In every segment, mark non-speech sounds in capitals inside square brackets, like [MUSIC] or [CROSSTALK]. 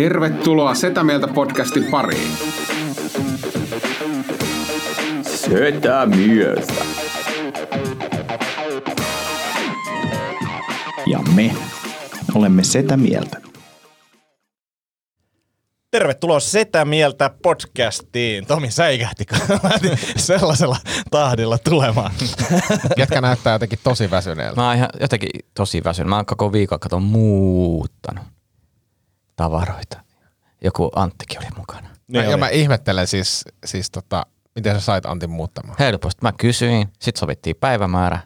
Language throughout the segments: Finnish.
Tervetuloa Setä Mieltä podcastin pariin. Setä mieltä. Ja me olemme Setä Mieltä. Tervetuloa Setä Mieltä podcastiin. Tomi säikähti, sellaisella tahdilla tulemaan. Jätkä näyttää jotenkin tosi väsyneeltä. Mä oon ihan jotenkin tosi väsynyt. Mä oon koko viikon katon muuttanut tavaroita. Joku Anttikin oli mukana. Niin ja oli. mä ihmettelen siis, siis tota, miten sä sait Antin muuttamaan. Helposti. Mä kysyin, sit sovittiin päivämäärä.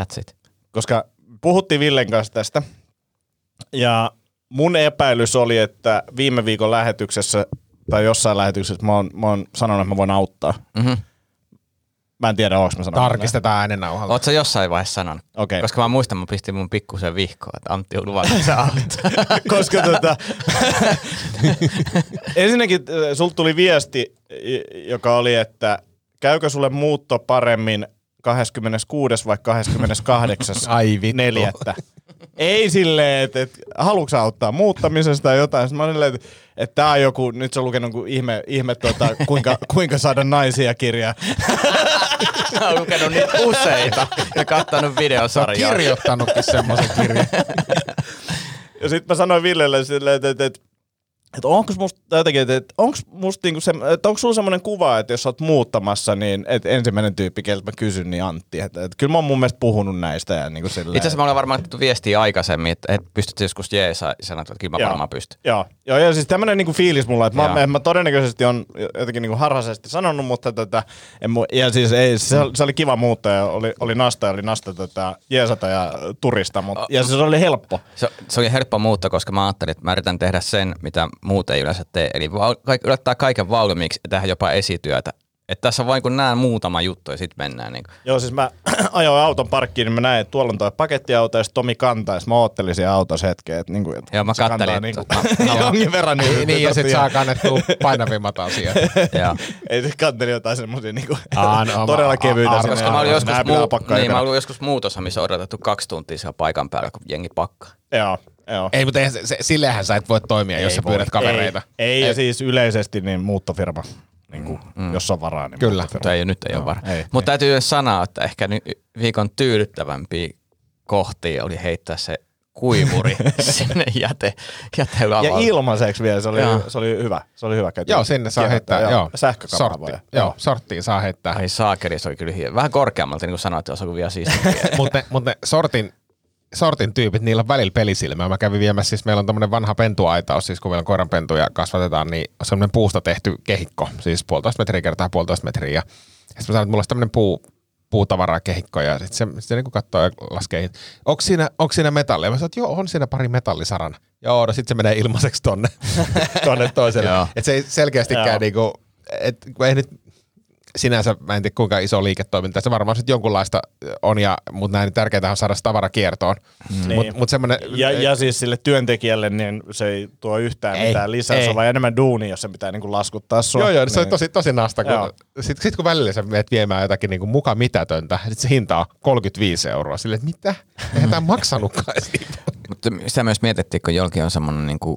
That's it. Koska puhuttiin Villen kanssa tästä. Ja mun epäilys oli, että viime viikon lähetyksessä tai jossain lähetyksessä mä oon, mä oon sanonut, että mä voin auttaa. Mhm. Mä en tiedä, onko mä sanonut. Tarkistetaan äänenauhalla. Oot sä jossain vaiheessa sanonut? Okei. Koska mä muistan, mä pistin mun pikkusen vihkoon, että Antti on luvannut, että sä auttaa. [LAUGHS] Koska tota, [LAUGHS] ensinnäkin äh, sulta tuli viesti, joka oli, että käykö sulle muutto paremmin 26. vai 28. [LAUGHS] Ai vittu. neljättä. Ei silleen, että, että haluatko auttaa muuttamisesta tai jotain. Sitten mä olin silleen, että, että tää on joku, nyt se on lukenut ihme, ihme tota, kuinka, kuinka saada naisia kirja. Mä oon lukenut niitä useita ja kattanut videosarjaa. kirjoittanutkin semmoisen kirjan. Ja sitten mä sanoin Villelle silleen, että, että, että, että onko musta jotenkin, että, onko musta niinku se, että onko sulla semmoinen kuva, että jos sä oot muuttamassa, niin että ensimmäinen tyyppi, keltä mä kysyn, niin Antti. Että, että kyllä mä oon mun mielestä puhunut näistä ja niinku silleen. Itse asiassa mä olen varmaan otettu viestiä aikaisemmin, että, että pystyt joskus jeesaa ja sanoit, että kyllä mä Joo. varmaan pystyn. Joo, joo ja siis tämmönen niinku fiilis mulla, että mä, Joo. mä, todennäköisesti on jotenkin niinku harhaisesti sanonut, mutta tätä, en, mu- ja siis ei, se, se oli kiva muuttaa ja oli, oli nasta ja oli nasta tätä jeesata ja turista, mutta, ja siis se oli helppo. Se, se oli helppo muuttaa, koska mä ajattelin, että mä yritän tehdä sen, mitä muut ei yleensä tee. Eli kaik- yrittää kaiken valmiiksi ja tehdä jopa esityötä. Että tässä vain kun näen muutama juttu ja sitten mennään. Niin Joo, siis mä [CLEARS THROAT] ajoin auton parkkiin, niin mä näin, että tuolla on toi pakettiauto ja Tomi kantaa, ja mä oottelin siellä autossa hetken, että, niinku, että Joo, mä se kattelin, kantaa niinku, että- [LAUGHS] jonkin verran. Niin, niin ja sit tosta- saa kannettua [LAUGHS] painavimmat asiat. Joo. Ei se kanteli jotain semmosia niinku, Aa, no, [LAUGHS] todella kevyitä. a- sinne Koska mä olin joskus, muu- niin, mä olin joskus muutossa, missä on odotettu kaksi tuntia siellä paikan päällä, kun jengi pakkaa. Joo, joo. Ei, mutta eihän se, se, sillehän sä et voi toimia, jos sä pyydät kavereita. Ei, ei, ja siis yleisesti niin muuttofirma, niin kuin, mm. jos on varaa. Niin Kyllä. Mutta ei, nyt ei ole varma. ei, Mutta täytyy myös sanoa, että ehkä nyt viikon tyydyttävämpiä kohtia oli heittää se kuivuri [LAUGHS] sinne jäte, Ja jätelavalle. ilmaiseksi vielä, se oli, Joo. se oli hyvä. Se oli hyvä. käytiin Joo, sinne saa heittää. Joo, sortti. Joo, sorttiin saa heittää. Ai saakeli, se oli kyllä hieno. Vähän korkeammalta, niin kuin sanoit, että olisi vielä siistiä. [LAUGHS] Mutta ne, mut ne sortin, sortin tyypit, niillä on välillä pelisilmää. Mä kävin viemässä, siis meillä on tämmöinen vanha pentuaitaus, siis kun meillä on koiranpentuja kasvatetaan, niin semmoinen puusta tehty kehikko, siis puolitoista metriä kertaa puolitoista metriä. Ja sitten mä sanoin, että mulla olisi tämmöinen puu, puutavaraa kehikko ja sitten se, se niin katsoo ja laskee, onko siinä, onko siinä metallia? Mä sanoin, että joo, on siinä pari metallisarana. Joo, no sitten se menee ilmaiseksi tonne, [LAUGHS] tonne toiselle. Että se ei selkeästikään niinku, et, kun ei nyt sinänsä, mä en tiedä kuinka iso liiketoiminta, se varmaan sitten jonkunlaista on, ja, mutta näin tärkeää on saada se tavara kiertoon. Mm. Niin. Mutta mut semmoinen, Ja, ja siis sille työntekijälle niin se ei tuo yhtään Ei, mitään lisää, se ei. on vaan enemmän duuni, jos se pitää niinku laskuttaa sua. Joo, joo, se on Niin. tosi, tosi nasta. Kun, sit, sit kun välillä sä menet viemään jotakin niin muka mitätöntä, sit se hinta on 35 euroa. Silleen, että mitä? Eihän tämä maksanutkaan siitä. Mutta sitä myös mietittiin, kun jollakin on semmoinen niinku,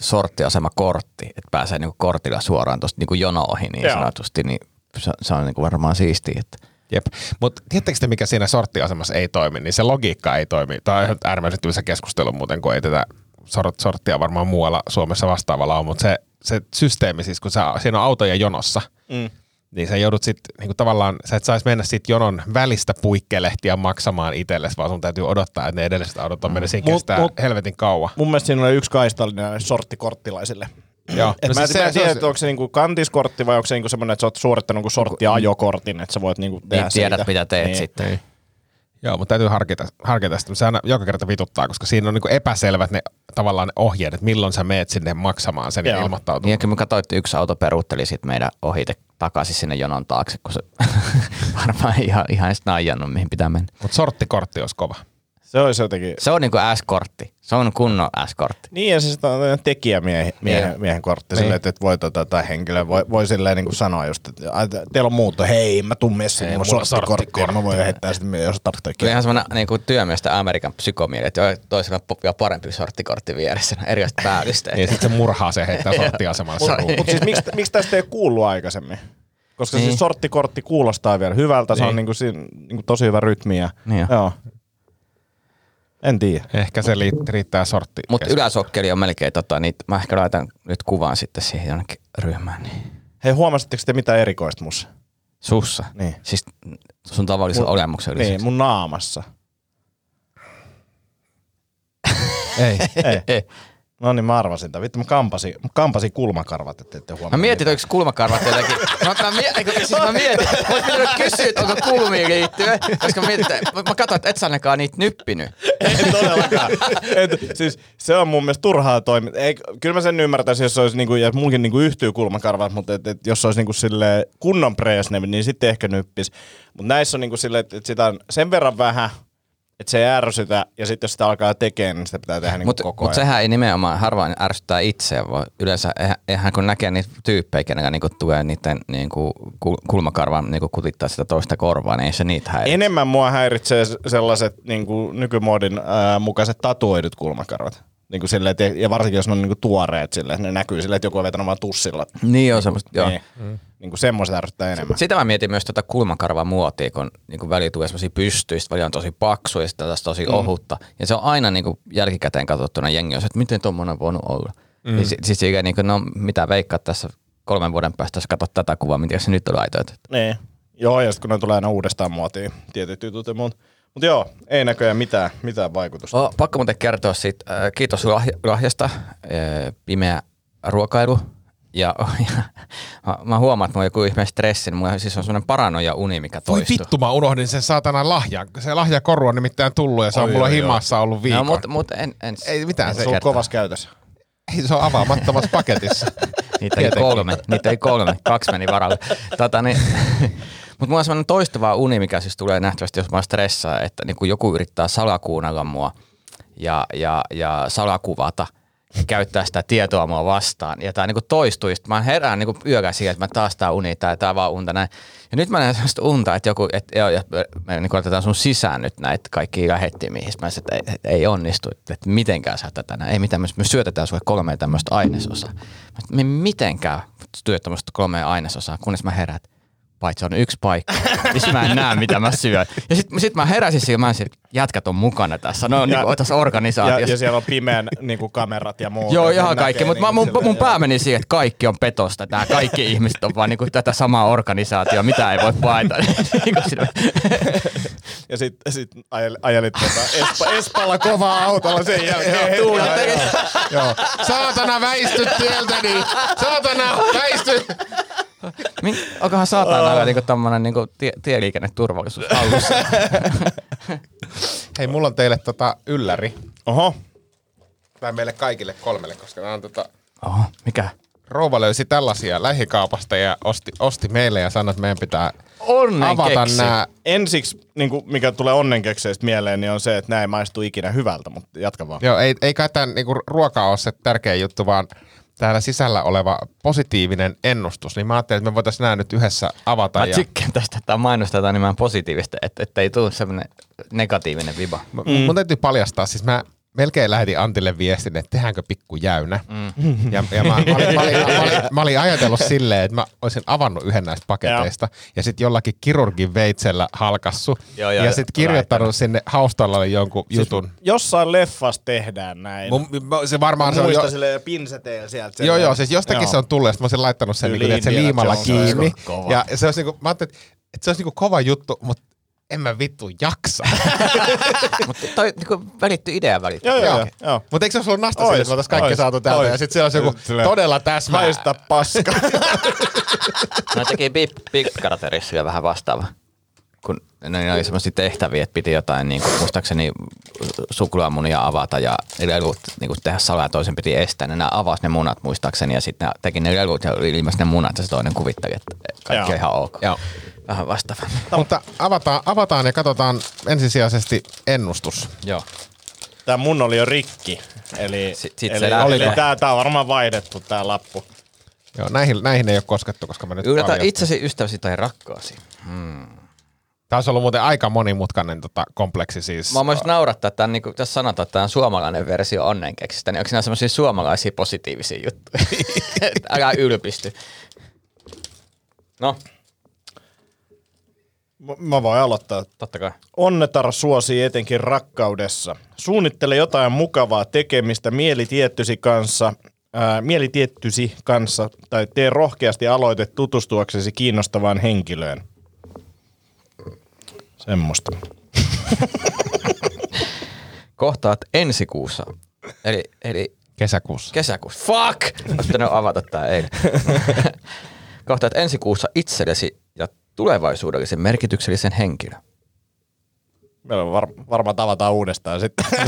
sorttiasemakortti, että pääsee niinku kortilla suoraan tuosta niinku jono ohi niin Joo. sanotusti, niin se, on niinku varmaan siistiä. Että Jep. Mutta tiedättekö te, mikä siinä sorttiasemassa ei toimi, niin se logiikka ei toimi. Tämä on ihan äärimmäisen tylsä keskustelu muuten, kun ei tätä sort, sorttia varmaan muualla Suomessa vastaavalla on, mutta se, se systeemi siis, kun sä, siinä on autoja jonossa, Mm. niin sä joudut sitten niinku tavallaan, sä et saisi mennä siitä jonon välistä puikkelehtiä maksamaan itsellesi, vaan sun täytyy odottaa, että ne edelliset autot on mennyt, siinä Mut- kestää mut- helvetin kauan. Mun mielestä siinä oli yksi kaistallinen näille sorttikorttilaisille. Joo. Et No mä en siis tiedä, se- se on- että onko se niinku kantiskortti vai onko se niinku semmoinen, että sä oot suorittanut niinku sorttiajokortin, että sä voit niinku tehdä niin tiedät, siitä. mitä teet Niin. sitten. Niin. Joo, mutta täytyy harkita, harkita sitä. Se aina joka kerta vituttaa, koska siinä on niinku epäselvät ne tavallaan ne ohjeet, että milloin sä meet sinne maksamaan sen ja Joo. ilmoittautumaan. Niin, ja kyllä me katsoin, että yksi auto peruutteli sit meidän ohite takaisin sinne jonon taakse, kun se [LAUGHS] varmaan ihan, ihan edes naijannut, mihin pitää mennä. Mutta sorttikortti olisi kova. Se olisi jotenkin... Se on niinku S-kortti. Se on kunnon S-kortti. Niin, ja se sitten on tekijämiehen miehen, Niin. miehen kortti, Niin. silleen, että, voi tota, tai henkilö voi, voi silleen niin kuin sanoa just, että "Ai, teillä on muutto, hei, mä tuun messiin, mulla on on sorttikortti, mä voin heittää sitten, jos tarvitsee Kyllä ihan semmoinen niinku työmiestä Amerikan psykomieli, että toisella on vielä parempi sorttikortti vieressä, erilaiset [LAUGHS] päällisteet. Niin sitten se murhaa se heittää sorttiasemalla se ruutu. Mutta siis miksi, miksi tästä ei kuullut aikaisemmin? Koska niin. Niin. siis sorttikortti kuulostaa vielä hyvältä, se on Niin. niinku, siinä, niinku tosi hyvä rytmi. Ja, Niin on. joo. En tiedä. Ehkä se li- riittää sortti. Mutta yläsokkeli on melkein tota, niin mä ehkä laitan nyt kuvan sitten siihen jonnekin ryhmään. Niin. Hei, huomasitteko te mitään erikoista mussa? Sussa. Niin. Siis sun tavallisen Mun- olemuksen lisäksi. Niin, mun naamassa. Ei. Ei. [LAUGHS] Ei. No niin, mä arvasin tämän. Vittu, mä kampasin, mä kampasin kulmakarvat, että ette Mä huomannut. mietin, onko kulmakarvat jotenkin. Mä, mä, mie- eikö, siis mä mietin, olis pitänyt kysyä, että onko kulmiin liittyen, koska mä mietin, että mä, mä katsoin, että et sä ainakaan niitä nyppinyt. Ei todellakaan. Et, siis se on mun mielestä turhaa toimintaa. Ei, kyllä mä sen ymmärtäisin, jos se olisi, niinku, ja mulkin niinku yhtyy kulmakarvat, mutta et, et, jos se olisi niinku sille kunnon Brezhnev, niin sitten ehkä nyppis. Mutta näissä on niinku sille, että et sitä on sen verran vähän, että se ei ärsytä, ja sitten jos sitä alkaa tekemään, niin sitä pitää tehdä niinku Mutta koko mut ajan. sehän ei nimenomaan harvoin ärsyttää itseä, vaan yleensä eihän, kun näkee niitä tyyppejä, kenellä niinku tulee niiden niinku kul- kulmakarvan niinku kutittaa sitä toista korvaa, niin ei se niitä häiritse. Enemmän mua häiritsee sellaiset niinku, nykymuodin ää, mukaiset tatuoidut kulmakarvat. Niinku silleen, et, ja varsinkin jos ne on niinku tuoreet silleen, että ne näkyy silleen, että joku on vetänyt vaan tussilla. Niin on semmoista, joo. Niin. Mm. Niinku semmoiset ärsyttää enemmän. Sitä mä mietin myös tuota kulmakarvan muotia, kun niin välillä tulee semmoisia pystyistä, välillä on tosi paksu ja sitten taas tosi mm. ohutta. Ja se on aina niin kuin jälkikäteen katsottuna jengi on se, että miten tuommoinen on voinut olla. Mm. Ja sitten sit, niin kuin, no mitä veikkaat tässä kolmen vuoden päästä, jos katsot tätä kuvaa, miten se nyt on laitoitu. Niin. Joo, ja sitten kun ne tulee aina uudestaan muotiin, tietyt jutut ja muut. Mutta joo, ei näköjään mitään, mitään vaikutusta. Oh, pakko muuten kertoa siitä, äh, kiitos lahja, lahjasta, äh, pimeä ruokailu. Ja, [LAUGHS] ja mä, mä huomaan, että mulla on joku ihme stressi, niin mulla siis on semmoinen paranoja uni, mikä Voi toistuu. vittu, mä unohdin sen saatana lahja. Se lahjakoru on nimittäin tullut ja se on Oi, mulla oi, himassa ollut viikon. No, mutta mut en, en, Ei mitään, se Se on kertaa. kovassa käytössä. Ei, se on avaamattomassa paketissa. [LAUGHS] Niitä ei kolme, niitä ei kolme, kaksi meni varalle. Tota, niin, [LAUGHS] mutta mulla on semmoinen toistuva uni, mikä siis tulee nähtävästi, jos mä stressaa, että niin joku yrittää salakuunnella mua ja, ja, ja salakuvata käyttää sitä tietoa mua vastaan. Ja tää niinku toistuu, mä herään niinku yöllä siihen, että mä taas tää uni, tää, tää vaan unta näin. Ja nyt mä näen sellaista unta, että joku, että joo, ja me niinku otetaan sun sisään nyt näitä kaikki lähettimiä. Mä sanoin, että ei, ei onnistu, että mitenkään sä tätä näin. Ei mitään, me- syötetään sulle kolme tämmöistä ainesosaa. Mä sanoin, mitenkään syöt tämmöistä kolmea ainesosaa, kunnes mä herään, paitsi on yksi paikka, missä mä en näe, mitä mä syön. Ja sit, sit mä heräsin siihen, mä että jätkät on mukana tässä. No, niin kuin tässä Ja, organisaatiossa. ja siellä on pimeän niinku kamerat ja muuta. Joo, ihan kaikki, mutta niinku mun, silleen, mun pää meni siihen, että kaikki on petosta. Nämä kaikki ihmiset on vaan niinku tätä samaa organisaatiota, mitä ei voi paeta. [LAUGHS] Niinku Ja sitten sit ajel, ajelit tuota Espa, Espalla kovaa autolla sen jälkeen. Joo, teki- joo. Joo. Saatana väisty tieltäni! Saatana väisty! Min- Onkohan saatana vielä niinku tommonen niinku tie, tieliikenneturvallisuus hallussa? Hei, mulla on teille tota ylläri. Oho, Tai meille kaikille kolmelle, koska nämä on tota... Oho, mikä? Rouva löysi tällaisia lähikaupasta ja osti, osti meille ja sanoi, että meidän pitää Onnen avata keksi. nämä. ensiksi, niinku, mikä tulee onnenkekseistä mieleen, niin on se, että näin maistuu ikinä hyvältä, mutta jatka vaan. Joo, ei, ei kai tämän niinku, ruoka ole se tärkeä juttu, vaan täällä sisällä oleva positiivinen ennustus. Niin mä ajattelin, että me voitaisiin nämä nyt yhdessä avata. Mä ja tykkään tästä, että mainostetaan nimenomaan positiivista, että, että ei tule semmoinen negatiivinen viba. mm. Mun täytyy paljastaa, siis mä melkein lähetin Antille viestin, että tehdäänkö pikku jäynä. Mm. Ja, ja mä, mä, olin, mä, olin, mä, olin, mä olin ajatellut silleen, että mä olisin avannut yhden näistä paketeista ja sitten jollakin kirurgin veitsellä halkassu Joo, joo, ja sitten kirjoittanut sinne haustallalle jonkun Siis jutun. Jossain leffassa tehdään näin. Mun, mä- se varmaan se on Muista jo, silleen pinseteillä sieltä. Joo, joo, siis jostakin se on tullut, ja mä olisin laittanut sen, niin että se liimalla kiinni. olisi kova. Ja se olisi niinku, mä ajattelin, että se olisi niinku kova juttu, mutta en mä vittu jaksa. [LAUGHS] Mutta toi niinku välitty idea välitty. Joo, joo, Joo. joo. mutta eikö se olisi ollut nasta Ois, sille, että me oltaisiin kaikki ois, saatu täältä, ois. ja sitten siellä olisi joku Silleen, todella täsmä. Haista paska. [LAUGHS] Mä teki Big, Big Brotherissa jo vähän vastaava. Kun ne oli semmoisia tehtäviä, että piti jotain, niin kuin, muistaakseni suklaamunia avata ja lelut niin tehdä salaa toisen piti estää. Ne nämä avasi ne munat muistaakseni ja sitten ne teki ne lelut ja ilmeisesti ne munat ja se toinen kuvitteli, että kaikki on Joo. ihan ok. Joo. Vähän vastaava. Mutta avataan, avataan ja katsotaan ensisijaisesti ennustus. Joo. Tää mun oli jo rikki. Eli, Sit- sit se eli, lähtee. eli tää, tää on varmaan vaihdettu tää lappu. Joo, näihin, näihin ei ole koskettu, koska mä nyt Yllätä itsesi, ystäväsi tai rakkaasi. Tämä olisi ollut muuten aika monimutkainen tota, kompleksi siis. Mä voisin naurattaa, että tämän, niin kuin, tässä sanotaan, että tämä on suomalainen versio onnenkeksistä, niin onko nämä semmoisia suomalaisia positiivisia juttuja? [LAUGHS] Älä ylpisty. No, M- Mä voin aloittaa. totta kai. Onnetar suosii etenkin rakkaudessa. Suunnittele jotain mukavaa tekemistä mielitiettysi kanssa, ää, mielitiettysi kanssa tai tee rohkeasti aloite tutustuaksesi kiinnostavaan henkilöön. Semmosta. [LAUGHS] Kohtaat ensi kuussa, eli, eli Kesäkuussa. kesäkuussa. Fuck! Olisi pitänyt avata tää eilen. [LAUGHS] Kohtaat ensi kuussa itsellesi ja tulevaisuudellisen merkityksellisen henkilön. Meillä on var- varmaan tavataan uudestaan sitten. [LAUGHS]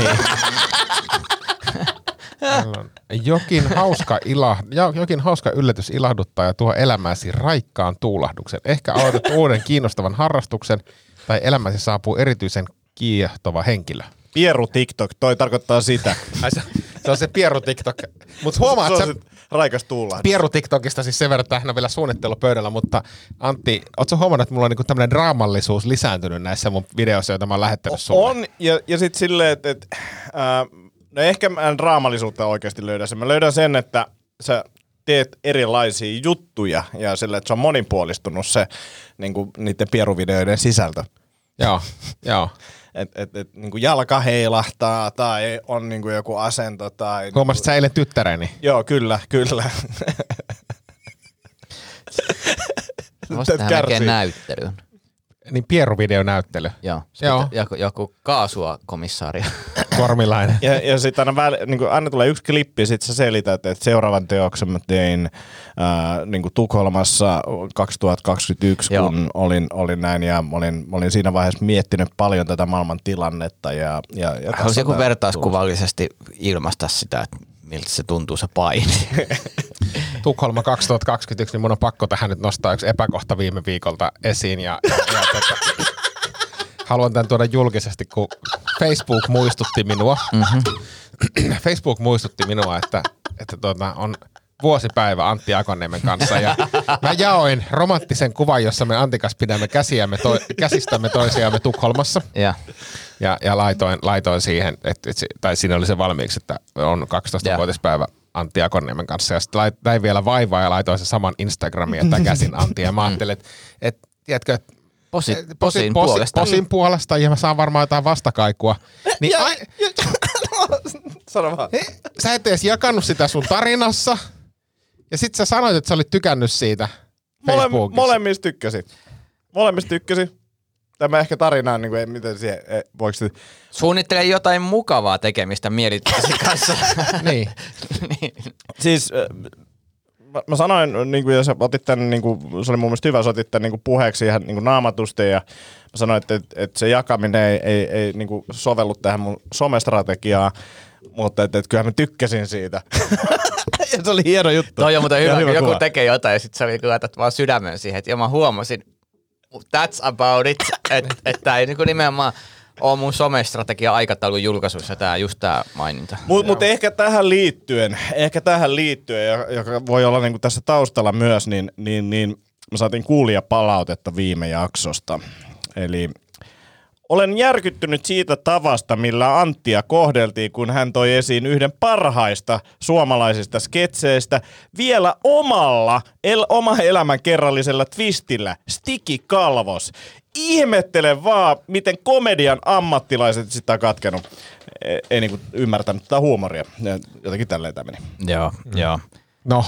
Niin. Jokin hauska, ila, jo- jokin hauska yllätys ilahduttaa ja tuo elämääsi raikkaan tuulahduksen. Ehkä aloitat uuden kiinnostavan harrastuksen tai elämäsi saapuu erityisen kiehtova henkilö. Pieru TikTok, toi tarkoittaa sitä. Ai se, se on se Pieru TikTok. Mutta huomaat, se on se raikas tuulla. Pieru TikTokista siis sen verran, että hän on vielä suunnittelupöydällä, mutta Antti, ootko huomannut, että mulla on niinku tämmöinen draamallisuus lisääntynyt näissä mun videoissa, joita mä oon lähettänyt sulle? On, ja, ja sitten silleen, että et, ää, no ehkä mä en draamallisuutta oikeasti löydä sen. Mä löydän sen, että sä teet erilaisia juttuja ja sille, että se on monipuolistunut se niin kuin niiden pieruvideoiden sisältö. Joo, joo. [LAUGHS] Et, et, et, niin kuin jalka heilahtaa tai on niin kuin joku asento tai... Huomasit sä eilen tyttäreni? Joo, kyllä, kyllä. Voisi tehdä kärsii. Niin Pieru-videonäyttely. Joo. Joo. Sitten Joku, joku kaasua komissaari. [LAUGHS] Kormilainen. Ja, ja sitten aina, väl, niin kuin, aina tulee yksi klippi, ja sitten sä selität, että seuraavan teoksen mä tein ää, niin kuin Tukholmassa 2021, Joo. kun olin, olin näin, ja olin, olin siinä vaiheessa miettinyt paljon tätä maailman tilannetta. Ja, ja, ja Haluaisin joku vertauskuvallisesti ilmaista sitä, että miltä se tuntuu se paini. [LAUGHS] Tukholma 2021, niin mun on pakko tähän nyt nostaa yksi epäkohta viime viikolta esiin. Ja, ja, ja tota, haluan tämän tuoda julkisesti, kun Facebook muistutti minua. Mm-hmm. [CLEARS THROAT] Facebook muistutti minua, että, että tuota, on vuosipäivä Antti Akoniemen kanssa. Ja mä jaoin romanttisen kuvan, jossa me Antikas pidämme käsiämme to, käsistämme toisiamme Tukholmassa. ja. Ja, ja laitoin, laitoin siihen, että, tai siinä oli se valmiiksi, että on 12-vuotispäivä Antti Akoniemen kanssa. Ja sitten lait- näin vielä vaivaa ja laitoin se saman Instagramiin, että [LAUGHS] käsin Antti. Ja mä ajattelin, että, että tiedätkö, että Posi, Eh, posin puolesta. Posin puolesta ja mä saan varmaan jotain vastakaikua. [LAUGHS] Niin Ja- ai, [LAUGHS] Sano vaan. he, sä et edes jakanut sitä sun tarinassa. Ja sit sä sanoit, että sä olit tykännyt siitä Mole, Facebookissa. molemmista tykkäsin. Molemmista tykkäsin. Tämä ehkä tarinaan, niin kuin, ei, miten siihen, ei, voiko se, Suunnittele jotain mukavaa tekemistä mielityksesi [LAUGHS] kanssa. niin. [LAUGHS] niin. Siis mä, mä sanoin, niin kuin, ja sä otit tämän, niin kuin, se oli mun mielestä hyvä, sä otit tämän niin kuin puheeksi ihan niin kuin naamatusti, ja mä sanoin, että, että, että se jakaminen ei, ei, ei niin kuin sovellu tähän mun somestrategiaan, mutta että, että kyllähän mä tykkäsin siitä. [LAUGHS] ja se oli hieno juttu. Toi on muuten Ja hyvä, kun joku kuva. tekee jotain ja sitten sä niin laitat vaan sydämen siihen, että joo mä huomasin, that's about it, [COUGHS] että et tää ei niinku nimenomaan ole mun somestrategia aikataulun julkaisuissa tää, just tää maininta. Mutta mut ehkä tähän liittyen, ehkä tähän liittyen, joka, joka voi olla niinku tässä taustalla myös, niin, niin, niin me saatiin kuulia palautetta viime jaksosta. Eli olen järkyttynyt siitä tavasta, millä Anttia kohdeltiin, kun hän toi esiin yhden parhaista suomalaisista sketseistä vielä omalla, el, oma elämän kerrallisella twistillä, Stiki Kalvos. Ihmettelen vaan, miten komedian ammattilaiset sitä on katkenut. Ei, ei niinku ymmärtänyt tätä huumoria. Jotenkin tälleen tämä meni. Joo, mm. joo. No,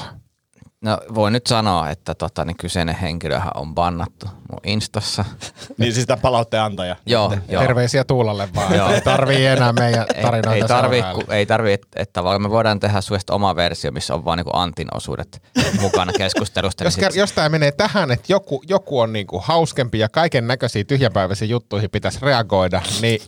No voin nyt sanoa, että tota, niin kyseinen henkilöhän on bannattu mun instassa. [LAUGHS] Niin siis tämä palautteen antaja. joo, joo. terveisiä Tuulalle vaan. Joo. Ei tarvii enää meidän Ei, tarinoita ei tarvi, seurailla. ku, ei tarvi, että, että tavallaan me voidaan tehdä suesta oma versio, missä on vaan niinku Antin osuudet mukana keskustelusta. Jos, niin ker- jos tämä menee tähän, että joku, joku on niinku hauskempi ja kaiken näköisiä tyhjäpäiväisiä juttuihin pitäisi reagoida, niin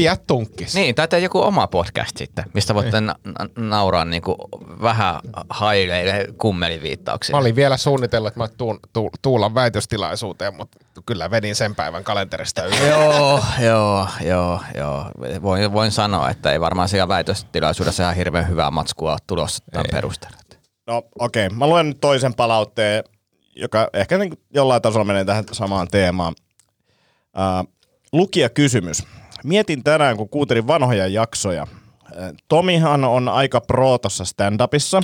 Pidä tunkkis. Niin, tai tee joku oma podcast sitten, mistä voitte na- na- nauraa niinku vähän haileille kummeliviittauksiin. Mä olin vielä suunnitellut, että mä tuun, tu, Tuulan väitöstilaisuuteen, mutta kyllä vedin sen päivän kalenterista yli. Joo, joo, joo, joo. Voin, voin sanoa, että ei varmaan siellä väitöstilaisuudessa ihan hirveän hyvää matskua ole tulossa tämän perusteella. No okei, okay. mä luen nyt toisen palautteen, joka ehkä niin jollain tasolla menee tähän samaan teemaan. Uh, lukijakysymys. Mietin tänään, kun kuuntelin vanhoja jaksoja. Äh, Tomihan on aika pro tossa stand-upissa.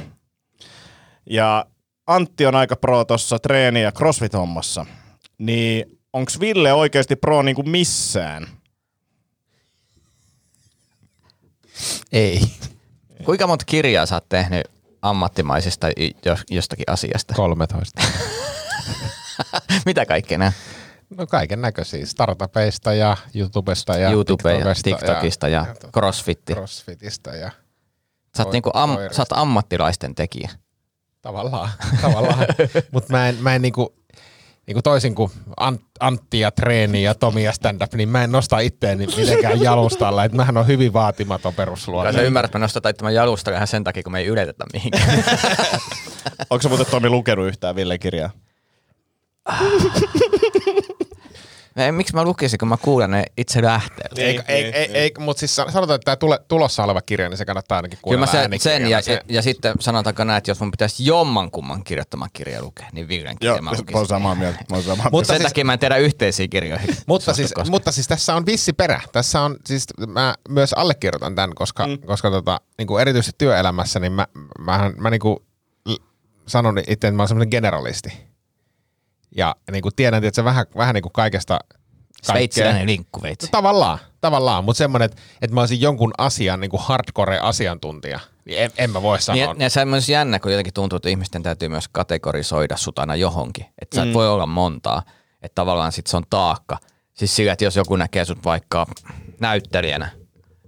Ja Antti on aika pro tossa treeni- ja crossfit-hommassa. Niin onks Ville oikeasti pro niinku missään? Ei. Kuinka monta kirjaa sä oot tehnyt jos- jostakin asiasta? 13. [LAUGHS] Mitä kaikkea nää? No kaiken näköisiä. Startupeista ja YouTubesta ja YouTube ja TikTokista TikTokista ja, ja crossfitti. Crossfitista ja Sä oot, niinku am, sä oot ammattilaisten tekijä. tavallaan. [LAUGHS] tavallaan. Mutta mä en, mä en niinku, niinku toisin kuin Ant, Antti ja Treeni ja Tomi ja stand-up, niin mä en nosta itteeni mitenkään jalustalle. Et mähän on hyvin vaatimaton perusluonne. sä ymmärrät, että me nostetaan tämän jalusta ihan sen takia, kun me ei yletetä mihinkään. [LAUGHS] Onko sä muuten Tomi lukenut yhtään Ville kirjaa? Ei, miksi mä lukisin, kun mä kuulen ne itse lähteellä? Ei, ei, ei, ei, mutta siis sanotaan, että tämä tule, tulossa oleva kirja, niin se kannattaa ainakin Kyllä mä kuunnella sen, sen ja, äänikirjana. ja, ja, sitten sanotaanko näin, että jos mun pitäisi jommankumman kirjoittama kirja lukea, niin Villen kirja Joo, mä lukisin. oon samaa mieltä. Mä samaa mieltä. Mutta sen siis- takia mä en tiedä yhteisiä kirjoihin. [LAUGHS] Mutta siis, koskaan. mutta siis tässä on vissi perä. Tässä on, siis mä myös allekirjoitan tämän, koska, mm. koska tota, niin kuin erityisesti työelämässä, niin mä, mä, mä niin kuin sanon itse, että mä oon semmoinen generalisti. Ja niin kuin tiedän, että se vähän, vähän niin kuin kaikesta Sveitsiläinen linkkuveitsi. No, tavallaan, tavallaan, mutta semmoinen, että, että mä olisin jonkun asian niin kuin hardcore-asiantuntija, niin en, en mä voi sanoa. Niin, ja se on myös jännä, kun jotenkin tuntuu, että ihmisten täytyy myös kategorisoida sut aina johonkin. Että sä et voi olla montaa. Että tavallaan sit se on taakka. Siis sillä, että jos joku näkee sut vaikka näyttelijänä,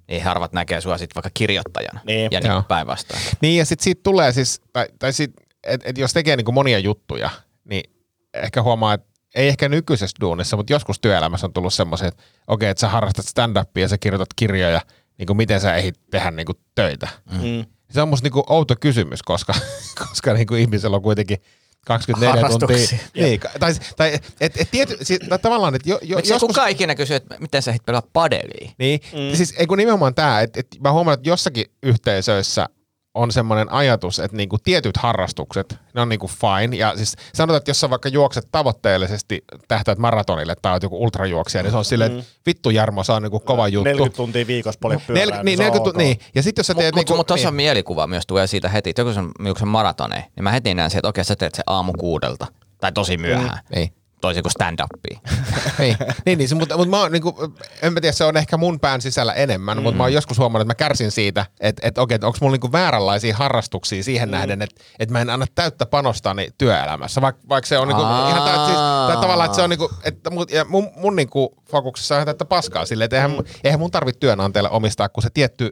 niin harvat näkee sua sit vaikka kirjoittajana. Niin. Ja niin päinvastoin. Niin ja sitten siitä tulee siis, tai, tai sit, et, et jos tekee niinku monia juttuja, niin ehkä huomaa, että ei ehkä nykyisessä duunissa, mutta joskus työelämässä on tullut semmoisia, että okei, että sä harrastat stand-upia ja sä kirjoitat kirjoja, niin kuin miten sä ehdit tehdä niinku töitä. Mm. Se on musta niinku outo kysymys, koska, [LAUGHS] koska niinku ihmisellä on kuitenkin 24 tuntia. Niin, tai, tai et, et tiety, siis, tai tavallaan, että jo, jo, Miksi joskus... kukaan ikinä kysyy, että miten sä ehdit pelaa padelia? niin, mm. siis ei kun nimenomaan tämä, että, että mä huomaan, että jossakin yhteisöissä on semmoinen ajatus, että niinku tietyt harrastukset, ne on niinku fine. Ja siis sanotaan, että jos sä vaikka juokset tavoitteellisesti, tähtäät maratonille tai oot joku ultrajuoksija, niin se on silleen, että vittu Jarmo, se on niinku kova juttu. 40 tuntia viikossa poli pyörää, Nel- niin, 40 tuntia, niin. Ja sitten jos sä teet Mutta niinku, mut tuossa niin, mielikuva myös tulee siitä heti, että joku sen, joku sen maratone, niin mä heti näen se, että okei sä teet se aamu kuudelta. Tai tosi myöhään. niin. Toisin kuin stand-upia. [LAUGHS] niin, niin, niin se, mutta, mutta mä oon, niin kuin, en mä tiedä, se on ehkä mun pään sisällä enemmän, mm. mutta mä oon joskus huomannut, että mä kärsin siitä, että, että okei, että onko mulla niin vääränlaisia harrastuksia siihen mm. nähden, että, että mä en anna täyttä panostani työelämässä, vaikka, vaikka se on niin kuin, ihan täyttä, siis, tai tavallaan, että se on niin kuin, että mun, ja mun, mun niin kuin fokuksessa on ihan täyttä paskaa silleen, että eihän, mm. eihän mun tarvitse työnantajalle omistaa, kun se tietty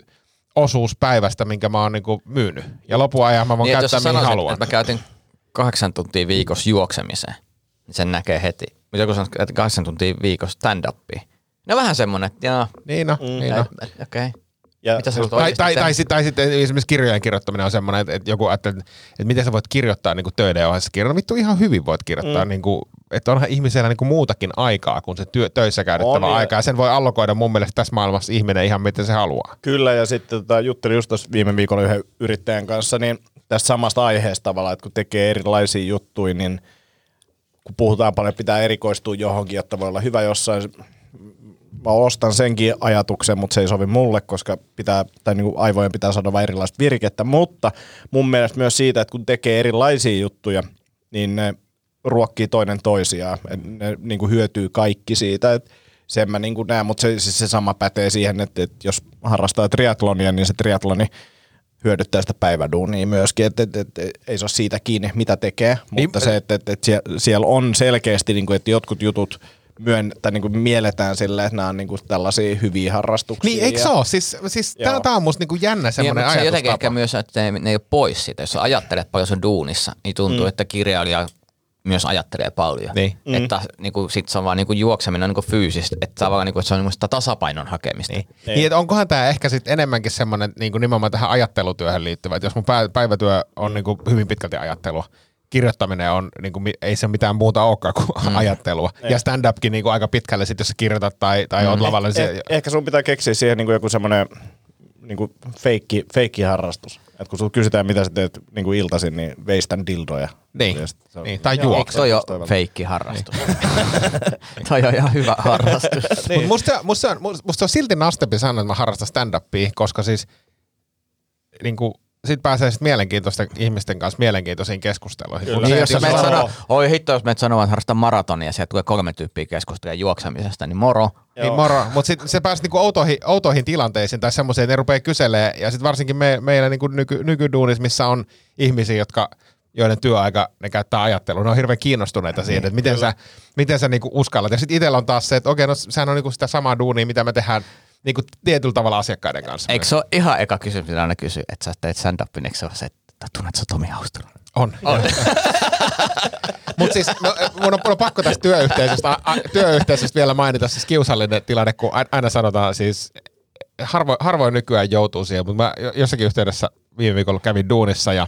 osuus päivästä, minkä mä oon niin kuin myynyt. Ja lopun ajan mä voin Niin, käyttää mihin sanoisit, haluan. että mä käytin kahdeksan tuntia viikossa juoksemiseen, niin sen näkee heti. Mutta joku sanoo, että kahdeksan tuntia viikossa stand-upia. No vähän semmonen, että jaa, Niin no, niin no. okei. Okay. Ja Mitä sä haluat Tai, tai, tehdä? tai, sit, tai sitten esimerkiksi kirjojen kirjoittaminen on semmoinen, että, että joku ajattelee, että, että miten sä voit kirjoittaa niin kuin töiden ohessa kirjoja. No vittu ihan hyvin voit kirjoittaa, mm. niin kuin, että onhan ihmisellä niin kuin muutakin aikaa kuin se työ, töissä käytettävä On, aika. Ja sen voi allokoida mun mielestä tässä maailmassa ihminen ihan miten se haluaa. Kyllä, ja sitten tota, juttelin just tuossa viime viikolla yhden yrittäjän kanssa, niin tästä samasta aiheesta tavallaan, että kun tekee erilaisia juttuja, niin kun puhutaan paljon, pitää erikoistua johonkin, jotta voi olla hyvä jossain. Mä ostan senkin ajatuksen, mutta se ei sovi mulle, koska pitää, tai niin kuin aivojen pitää saada vain erilaista virkettä, mutta mun mielestä myös siitä, että kun tekee erilaisia juttuja, niin ne ruokkii toinen toisiaan. Ne niin kuin hyötyy kaikki siitä, että sen mä niin kuin näen, mutta se, se sama pätee siihen, että, että jos harrastaa triatlonia, niin se triatloni hyödyttää sitä päiväduunia myöskin, että, että, että ei se ole siitä kiinni, mitä tekee, mutta se, että, että, että sie- siellä on selkeästi, niin kuin, että jotkut jutut myön, tai niin kuin mielletään silleen, että nämä on niin kuin tällaisia hyviä harrastuksia. Niin, eikö se ole? Siis, siis Joo. tämä on musta niin kuin jännä Niin, semmoinen mutta se jotenkin ajatustapa. ehkä myös, että ne, ne ei ole pois siitä. Jos ajattelet paljon sun duunissa, niin tuntuu, mm. että kirjailija myös ajattelee paljon. Niin. Mm. Että niin kuin, sit se on vaan niin kuin juokseminen on niin kuin fyysistä, että tavallaan niin kuin, että se on niin kuin sitä tasapainon hakemista. Niin. niin että onkohan tämä ehkä sitten enemmänkin semmoinen niin kuin nimenomaan tähän ajattelutyöhön liittyvä, että jos mun pä- päivätyö on niin kuin hyvin pitkälti ajattelua, kirjoittaminen on, niin kuin, ei se mitään muuta olekaan kuin mm. ajattelua. Ei. Ja stand-upkin niin kuin aika pitkälle sitten, jos sä kirjoitat tai, tai mm. oot lavalla. Niin Eh, se, ehkä sun pitää keksiä siihen niinku joku semmoinen niinku feikki, feikki harrastus. Et kun sulta kysytään, mitä sä teet niinku iltaisin, niin veistän dildoja. Niin. On- Niin, tai Joo, juokse. Eikö toi ole toivelta. feikki harrastus? [LAUGHS] toi on ihan hyvä harrastus. [LAUGHS] niin. Mut musta, musta, on, musta on silti nastempi sanoa, että mä harrastan stand-upia, koska siis niin kuin, sit pääsee sit mielenkiintoisten ihmisten kanssa mielenkiintoisiin keskusteluihin. Kun Niin, jos sä menet on- sanoa, oi hitto, jos menet sanomaan, että harrastan maratonia ja sieltä tulee kolme tyyppiä keskustelemaan juoksemisesta, niin moro. Niin moro, mutta sitten se pääsi niinku outoihin, outoihin tilanteisiin tai semmoiseen, että ne rupeaa kyselee ja sitten varsinkin me, meillä niinku nyky, nykyduunissa, missä on ihmisiä, jotka joiden työaika ne käyttää ajattelua. Ne on hirveän kiinnostuneita siitä, että miten sä, miten sä niinku uskallat. Ja sitten itsellä on taas se, että okei, no sehän on niinku sitä samaa duunia, mitä me tehdään niinku tietyllä tavalla asiakkaiden kanssa. Eikö se ole ihan eka kysymys, mitä aina kysyy, että sä teet stand-upin, eikö se ole se, että tunnet sä Tomi Haustula? On. on. [LAUGHS] Mutta siis no, mun, on, mun on pakko tästä työyhteisöstä, a, työyhteisöstä vielä mainita siis kiusallinen tilanne, kun aina sanotaan siis, harvo, harvoin nykyään joutuu siihen, mutta mä jo- jossakin yhteydessä viime viikolla kävin duunissa ja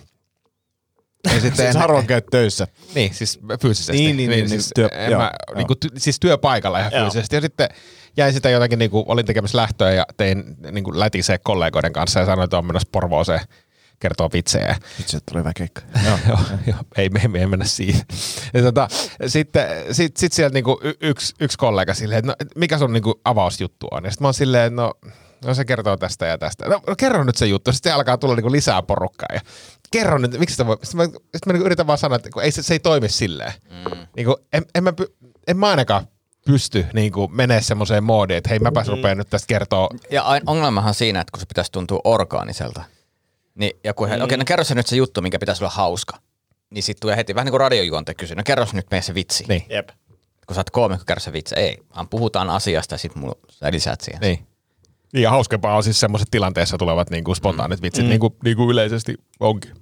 [LAUGHS] ja sitten Siis harvoin käyt töissä. Niin, siis fyysisesti. Niin, niin, niin, siis, niin, työ- en joo, mä, joo. niin kuin, siis työpaikalla ihan Joo. fyysisesti. Ja sitten jäin sitä jotakin, niin kuin, olin tekemässä lähtöä ja tein niin kuin lätisee kollegoiden kanssa ja sanoin, että on menossa Porvooseen kertoo vitsejä. Nyt sieltä tuli hyvä keikka. [LAUGHS] Joo, joo, joo. Ei, me, me ei mennä siihen. Ja tota, sitten sit, sit sieltä niinku yksi, yksi kollega silleen, että no, mikä sun niinku avausjuttu on? Ja sitten mä oon silleen, että no, no se kertoo tästä ja tästä. No, no kerro nyt se juttu. Sitten se alkaa tulla niinku lisää porukkaa. Ja kerro nyt, miksi sitä voi. Sitten mä, sit mä niinku yritän vaan sanoa, että kun ei se, se ei toimi silleen. Mm. Niinku, en, en, mä, en mä ainakaan pysty niinku menee semmoiseen moodiin, että hei mäpäs rupean nyt tästä kertoa. Ja ain- ongelmahan on siinä, että kun se pitäisi tuntua orgaaniselta, niin joku, mm. okei, okay, no kerro se nyt se juttu, minkä pitäisi olla hauska. Niin sitten tulee heti, vähän niin kuin radiojuonte kysyy, no kerro nyt meille se vitsi. Niin. Jep. Kun sä oot koomikko, kerro se vitsi. Ei, vaan puhutaan asiasta ja sitten mulla sä lisäät siihen. Niin. Ja hauskempaa on siis semmoiset tilanteessa tulevat niinku spontaanit vitsit, mm. niin, kuin, niin kuin yleisesti onkin.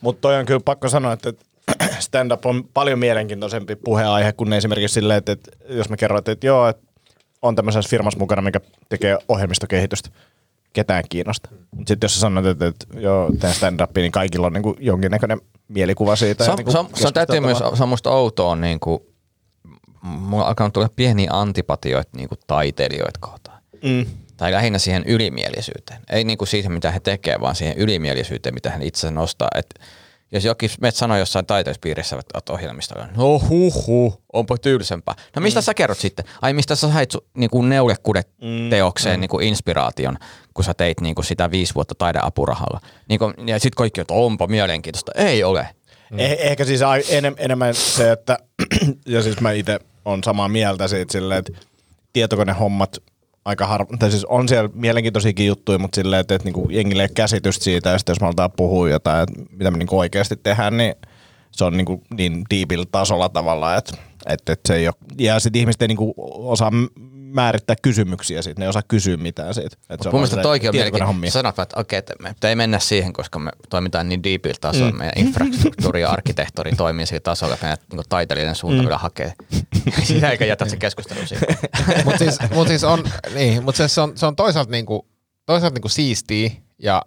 Mutta toi on kyllä pakko sanoa, että että [CLEARS THROAT] stand-up on paljon mielenkiintoisempi puheaihe kuin esimerkiksi silleen, että, että jos me kerroit, että joo, että on tämmöisessä firmassa mukana, mikä tekee ohjelmistokehitystä, ketään kiinnosta. Mutta sitten jos sä sanot, että, että joo, teen stand-upia, niin kaikilla on niin kuin jonkinnäköinen mielikuva siitä. Se ja on, niin se on, se on täytyy myös, se on musta outoa, niin kuin, mulla on alkanut tulla pieniä antipatioita niin kuin taiteilijoita kohtaan. Mm. Tai lähinnä siihen ylimielisyyteen. Ei niin kuin siihen, mitä he tekevät, vaan siihen ylimielisyyteen, mitä he itse nostaa. Et jos jokin meet sanoo jossain taiteispiirissä että ohjelmista, no huh huh, onpa tylsempää. No mistä mm. sä kerrot sitten? Ai mistä sä sait niin kuin neulekudet mm. teokseen mm. Niin kuin inspiraation, kun sä teit niin kuin sitä viisi vuotta taideapurahalla. Niin kuin, ja sitten kaikki, että onpa mielenkiintoista. Ei ole. Mm. Eh, ehkä siis enem, enemmän se, että, [CLEARS THROAT] ja siis mä itse on samaa mieltä siitä silleen, että tietokonehommat aika harva, tai siis on siellä mielenkiintoisiakin juttuja, mutta silleen, että, että niinku jengille ei käsitystä siitä, ja sitten jos me aletaan puhua jotain, että mitä me niinku oikeasti tehdään, niin se on niinku niin diipillä tasolla tavallaan, että, että, että se ei ole, ja sitten ihmiset ei niinku osaa määrittää kysymyksiä siitä, ne ei osaa kysyä mitään siitä. Että se Mun mielestä toikin on silleen mielenkiintoista. tietokonehommia. Sä sanot, että okei, että me ei mennä siihen, koska me toimitaan niin diipillä tasolla. Mm. Meidän infrastruktuuri ja arkkitehtuuri [LAUGHS] toimii sillä tasolla, että meidän niin taiteellinen suunta mm. hakee. [LAUGHS] Sitä eikä jätä se keskustelu siihen. [LAUGHS] mutta siis, mut siis on, niin, mut se, se, on, se on toisaalta, niinku, toisaalta niinku siistiä ja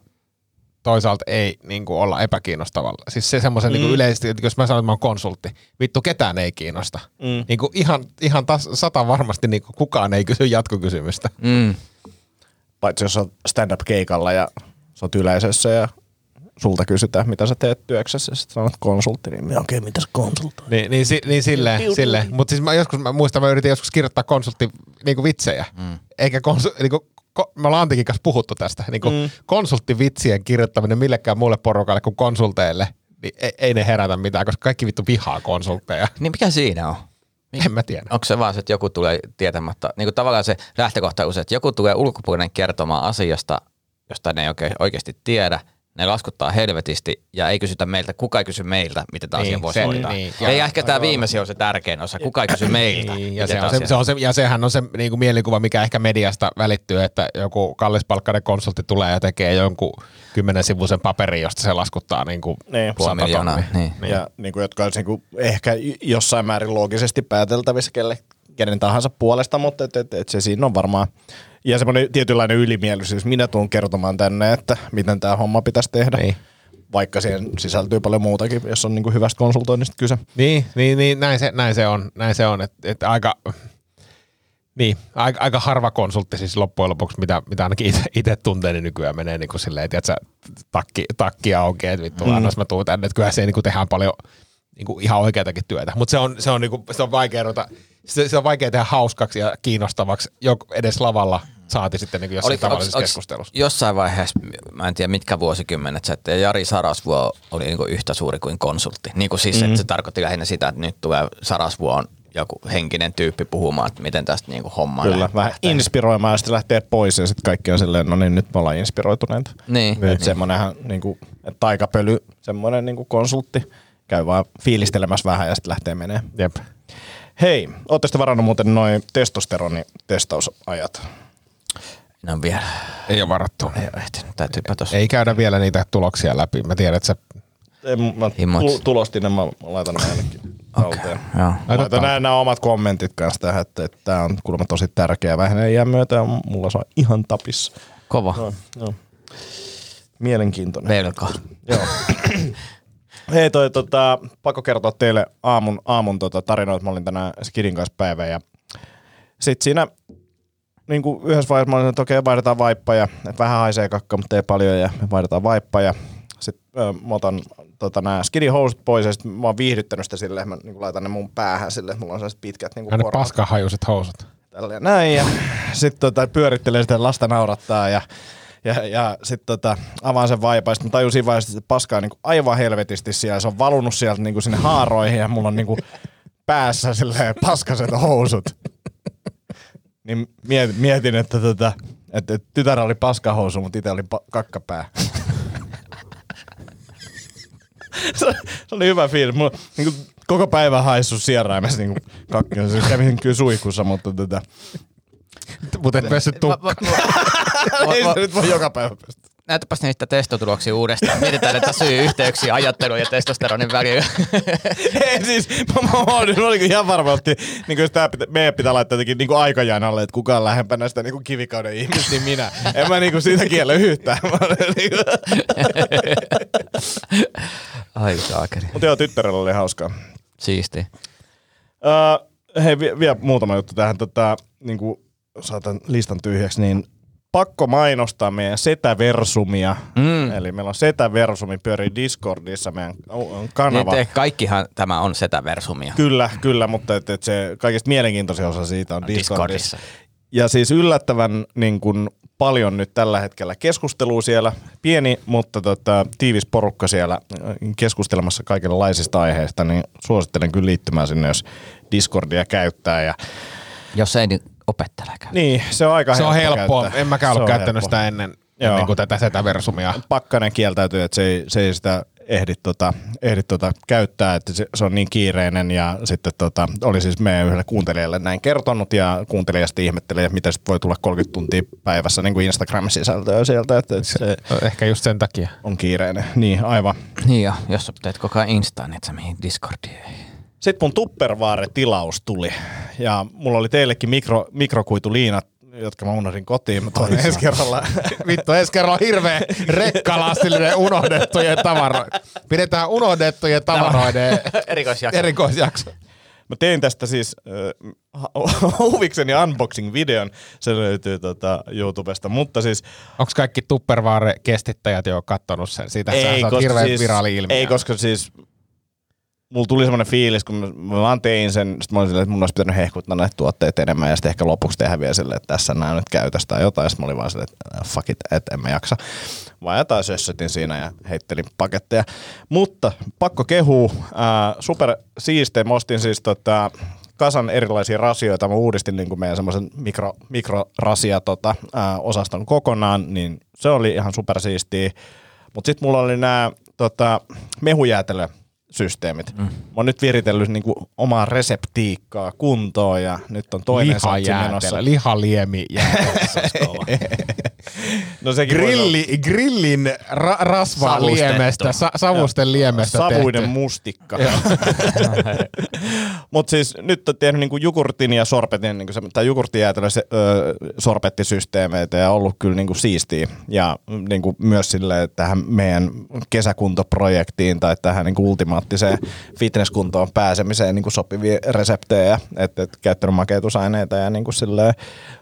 toisaalta ei niinku olla epäkiinnostavalla. Siis se semmoisen mm. niinku yleisesti, että jos mä sanon, että mä oon konsultti, vittu ketään ei kiinnosta. Mm. Niinku ihan, ihan tas, sata varmasti niinku kukaan ei kysy jatkokysymystä. Mm. Paitsi jos on stand-up-keikalla ja sä oot yleisössä ja sulta kysytään, mitä sä teet työksessä, ja sitten sanot konsultti, niin okei, okay, mitä sä konsultoit? Niin, niin, si, niin silleen, silleen. mutta siis mä joskus, mä muistan, mä yritin joskus kirjoittaa konsultti niinku vitsejä. Mm. Eikä konsu, niinku, ko, me ollaan Antikin kanssa puhuttu tästä. Niinku, mm. Konsulttivitsien kirjoittaminen millekään muulle porukalle kuin konsulteille, niin ei, ei, ne herätä mitään, koska kaikki vittu vihaa konsultteja. Niin mikä siinä on? En mä tiedä. Onko se vaan se, että joku tulee tietämättä, niin kuin tavallaan se lähtökohta on usein, että joku tulee ulkopuolinen kertomaan asiasta, josta ne ei oikein, oikeasti tiedä, Ne laskuttaa helvetisti ja ei kysytä meiltä, kuka ei kysy meiltä, miten tämä Niin, asia voisi se- hoitaa. niin. Ja, ja ehkä tämä viimeisin on se tärkein osa, kuka ei kysy meiltä, Niin, ja, se on se, se on se, ja sehän on se niin kuin mielikuva, mikä ehkä mediasta välittyy, että joku kallispalkkainen konsultti tulee ja tekee jonkun kymmenen sivuisen paperin, josta se laskuttaa niin kuin Niin. miljoonaa. tonnia. Niin. Ja niin kuin, jotka olisi niin kuin, ehkä jossain määrin loogisesti pääteltävissä kelle, kenen tahansa puolesta, mutta et, et, et se siinä on varmaan. Ja semmoinen tietynlainen ylimielisyys. Minä tuun kertomaan tänne, että miten tämä homma pitäisi tehdä. Niin. Vaikka siihen sisältyy paljon muutakin, jos on niin kuin hyvästä konsultoinnista kyse. Niin, niin, niin näin, se, näin se on, näin se on että, että aika, niin, aika, aika harva konsultti siis loppujen lopuksi, mitä, mitä ainakin itse tuntee, niin nykyään menee niin kuin silleen, että takki, takki auki, että vittu, mm. annas mä tuun tänne, että kyllä se niin kuin tehdään paljon niin kuin ihan oikeatakin työtä, mutta se on, se on, niin kuin, se on vaikea ruveta, se, se, on vaikea tehdä hauskaksi ja kiinnostavaksi jok, edes lavalla saati sitten niin kuin jossain Oliko- tavallisessa onks keskustelussa. Jossain vaiheessa, mä en tiedä mitkä vuosikymmenet se, että Jari Sarasvuo oli niinku yhtä suuri kuin konsultti. Niin kuin siis, mm. että se tarkoitti lähinnä sitä, että nyt tulee Sarasvuo on joku henkinen tyyppi puhumaan, että miten tästä niinku homma Kyllä, lähtee. vähän inspiroimaan ja sitten lähtee pois ja sitten kaikki on silleen, no niin nyt me ollaan inspiroituneita. Niin, Niin. niin. Että semmoinenhan niin kuin, että taikapöly, semmoinen niin kuin konsultti, käy vaan fiilistelemässä vähän ja sitten lähtee menee. Jep. Hei, ootte sitten varannut muuten noin testosteronitestausajat? Ne on vielä, Ei ole varattu. ei ole ehtinyt, täytyypä tossa. Ei käydä vielä niitä tuloksia läpi. Mä tiedän, että se En, mä Himmot. tu- tulostin ne, mä laitan ne ainakin talteen. Joo. Laitan nämä, nämä omat kommentit kanssa tähän, että, että tämä on kuulemma tosi tärkeä vähenen iän myötä ja mulla se on ihan tapissa. Kova. No, no. Mielenkiintoinen. Velko. Joo. [CLEARS THROAT] Hei toi, tota, pakko kertoa teille aamun, aamun tota, tarinoita. Mä olin tänään Skidin kanssa päivä ja sit siinä niin kuin yhdessä vaiheessa mä olin, että okei, vaihdetaan vaippa ja että vähän haisee kakka, mutta ei paljon ja me vaihdetaan vaippa ja sitten mä otan tota, nämä skidin housut pois ja sit mä oon viihdyttänyt sitä silleen, että mä niin laitan ne mun päähän silleen, että mulla on sellaiset pitkät niin korvat paskahajuiset housut. tällä ja näin. Ja sitten tota, pyörittelee sitä lasta naurattaa ja, ja, ja sitten tota, avaan sen vaipan. Sitten mä siinä vaiheessa, että se paska on niinku aivan helvetisti siellä. Se on valunut sieltä niinku sinne haaroihin ja mulla on niinku päässä silleen paskaset housut. Niin mietin, mietin että, tota, että, tytär oli paskahousu, mutta itse oli pa- kakkapää. se, oli hyvä fiilis. Mulla niin koko päivä haissut sieraimessa niin. Se kävin kyllä suihkussa, mutta tota, Mutta et pessyt tukka. ei [LAUGHS] nyt voi joka päivä pestä. Näytäpäs niitä testotuloksia uudestaan. Mietitään näitä syy-yhteyksiä ajattelun ja testosteronin välillä. [LAUGHS] Ei siis, mä, mä, mä olin, olin ihan varma, että niin jos tää pitä, meidän pitää laittaa jotenkin niin aikajan alle, että kuka on lähempänä sitä niin kivikauden ihmistä, niin minä. En mä niin siitä kiellä yhtään. Mä olin niin kuin, [LAUGHS] Ai saakeri. mutta joo, tyttärellä oli hauskaa. Siisti. Uh, hei, vie, vielä muutama juttu tähän. Tota, niin kuin saatan listan tyhjäksi, niin pakko mainostaa meidän Setäversumia. Mm. Eli meillä on Setäversumi, pyörii Discordissa meidän kanava. Niin, te- kaikkihan tämä on setäversumia. Kyllä, kyllä, mutta et, et se kaikista mielenkiintoisin osa siitä on Discordissa. Discordissa. Ja siis yllättävän niin kun, paljon nyt tällä hetkellä keskustelua siellä. Pieni, mutta tota, tiivis porukka siellä äh, keskustelemassa kaikenlaisista aiheista, niin suosittelen kyllä liittymään sinne, jos Discordia käyttää. Ja, Jos ei, niin käy. niin, se on aika Se on helppo helppoa. käyttää. En mäkään ollut on käyttänyt helppo. sitä ennen, Joo. ennen kuin tätä setäversumia. Pakkanen kieltäytyy, että se ei, se ei sitä ehdi, tota, ehdi tota, käyttää, että se, se, on niin kiireinen ja sitten tota, oli siis meidän yhdelle kuuntelijalle näin kertonut ja kuuntelija sitten ihmettelee, että miten sit voi tulla 30 tuntia päivässä niin kuin Instagram-sisältöä sieltä, että, että se Ehkä just sen takia. on kiireinen. Niin, aivan. Niin ja jos sä teet koko ajan Instaan, niin et sä mihin Discordiin. Sitten mun Tupperware-tilaus tuli ja mulla oli teillekin mikro, mikrokuituliinat, jotka mä unohdin kotiin. Mä toin ensi kerralla. [LAUGHS] Vittu, ensi kerralla on hirveä rekkalastillinen unohdettujen tavaroiden. Pidetään unohdettujen tavaroiden [LAUGHS] Erikoisjakso. erikoisjakso. Mä tein tästä siis äh, [LAUGHS] huvikseni unboxing-videon. Se löytyy tota YouTubesta, mutta siis Onko kaikki Tupperware-kestittäjät jo kattonut sen? Siitä ei, se on hirveän siis, viraali ilmiö. Ei, koska siis mulla tuli semmoinen fiilis, kun mä, vaan tein sen, sit mä olin silleen, että mun olisi pitänyt hehkuttaa näitä tuotteita enemmän ja sitten ehkä lopuksi tehdä vielä silleen, että tässä nämä nyt käytössä tai jotain. Sitten mä olin vaan silleen, että fuck it, että en mä jaksa. Vaan jotain sössötin siinä ja heittelin paketteja. Mutta pakko kehuu, äh, super siistejä. Mä ostin siis tota, kasan erilaisia rasioita. Mä uudistin niin kuin meidän semmoisen mikro, mikrorasia tota, äh, osaston kokonaan, niin se oli ihan supersiistiä. Mutta sitten mulla oli nämä tota, mehujäätelösysteemit. Mm. Mä oon nyt viritellyt niinku omaa reseptiikkaa kuntoon ja nyt on toinen satsi menossa. Lihaliemi [LAUGHS] jäätelö. [LAUGHS] No sekin voisi olla Grilli, grillin ra- rasvaa Savustettu. liemestä, sa- savusten liemestä Savuinen tehty. mustikka. [LAUGHS] Mutta siis nyt on tehnyt niinku jogurtin ja sorpetin, niinku se, tai jogurttijäätelö se, ö, sorpettisysteemeitä ja ollut kyllä niinku siistiä. Ja niinku myös sille tähän meidän kesäkuntoprojektiin tai tähän niinku ultimaattiseen fitnesskuntoon pääsemiseen niinku sopivia reseptejä. Että et, käyttänyt makeutusaineita ja niinku silleen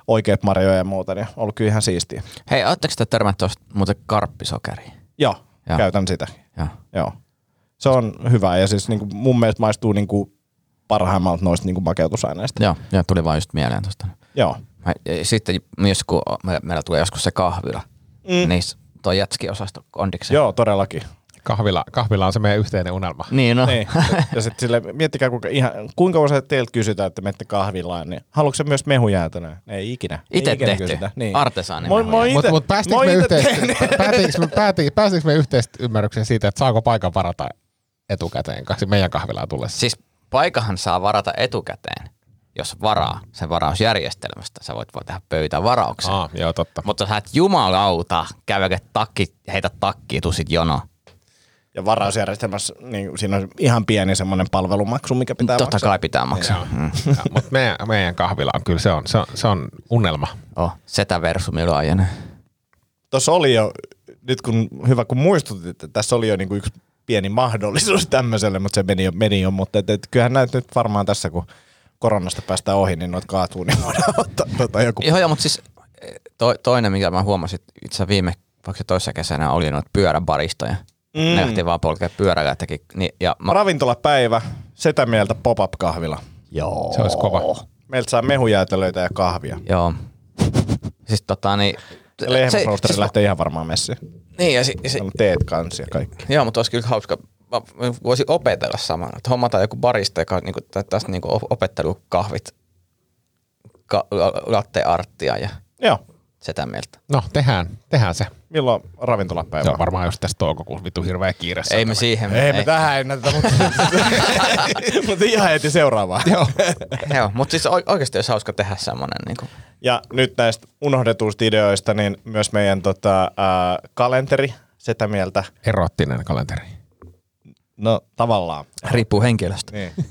oikeat marjoja ja muuta, niin ollut kyllä ihan siistiä. Hei, ootteko te törmät tuosta muuten karppisokeriin? Joo, Joo. käytän sitä. Joo. Joo. Se on hyvä ja siis niinku mun mielestä maistuu niinku parhaimmalta noista niinku makeutusaineista. Joo, joo, tuli vaan just mieleen tuosta. Joo. Mä- ja Sitten myös kun me- meillä tulee joskus se kahvila, mm. niin toi jätski-osasto kondikseen. Joo, todellakin. Kahvila, kahvila on se meidän yhteinen unelma. Niin no. Niin. Ja sitten sille, miettikää kuinka, ihan, kuinka usein teiltä kysytään, että menette kahvilaan, niin haluatko se myös mehujäätönä? Ei ikinä. Ikinä tehty. kysytä. Niin. Artesaani mä oon Mutta mut oon me, ite yhteis- tehnyt. [LAUGHS] päätiinkö me, pääti- päästiinkö me yhteisymmärrykseen siitä, että saako paikan varata etukäteen meidän kahvilaan tullessa? Siis paikahan saa varata etukäteen, jos varaa sen varausjärjestelmästä. Sä voit vaan tehdä pöytävarauksen. Aa, joo, totta. Mutta sä et jumalauta kävele takki, heitä takkiin, tuu sit jono. Ja varausjärjestelmässä niin siinä on ihan pieni semmoinen palvelumaksu, mikä pitää Totta maksaa. kai pitää maksaa. Mm. [LAUGHS] Mutta meidän, meidän kahvila on kyllä, se on, se on, se on unelma. Oh, setä versumi Laajene. Tuossa oli jo, nyt kun hyvä kun muistutit, että tässä oli jo niinku yksi pieni mahdollisuus [LAUGHS] tämmöiselle, mutta se meni jo, meni jo mutta et, et, kyllähän näet nyt varmaan tässä, kun koronasta päästään ohi, niin noit kaatuu, niin voidaan [LAUGHS] ottaa tota joku. Joo, joo, mutta siis to, toinen, mikä mä huomasin, itse viime, vaikka se toissa kesänä oli noita pyöräbaristoja. Mm. Lähti vaan polkea pyörällä teki, niin, ja mä, Ravintolapäivä, setä mieltä pop-up kahvila. joo. Se olisi kova. Meiltä saa mehujäätelöitä ja kahvia. Joo. Siis tota niin... Ja lehmäroosteri siis- lähtee ihan varmaan messiin. Niin, ja si, teet kanssa ja kaikki. Joo, mutta olisi kyllä hauska. Mä voisin opetella samalla. Että hommataan joku barista, joka niinku, tästä niinku opettelukahvit, ka, la- latte arttia ja Joo. Sitä mieltä. No, tehdään, tehdään se. Milloin Se ravintolapäivä? on varmaan just tässä toukokuussa vittu hirveä kiire. Ei me siihen. Ei, me tähän ennätetä, mutta, [LAUGHS] mutta ihan heti seuraavaan. Joo. Joo, mutta siis oikeasti olisi hauska tehdä semmoinen. Niinku. Ja nyt näistä unohdetuista ideoista, niin myös meidän tota, ää, kalenteri, sitä mieltä. Erottinen kalenteri. No tavallaan. Riippuu henkilöstä. Niin. [LAUGHS]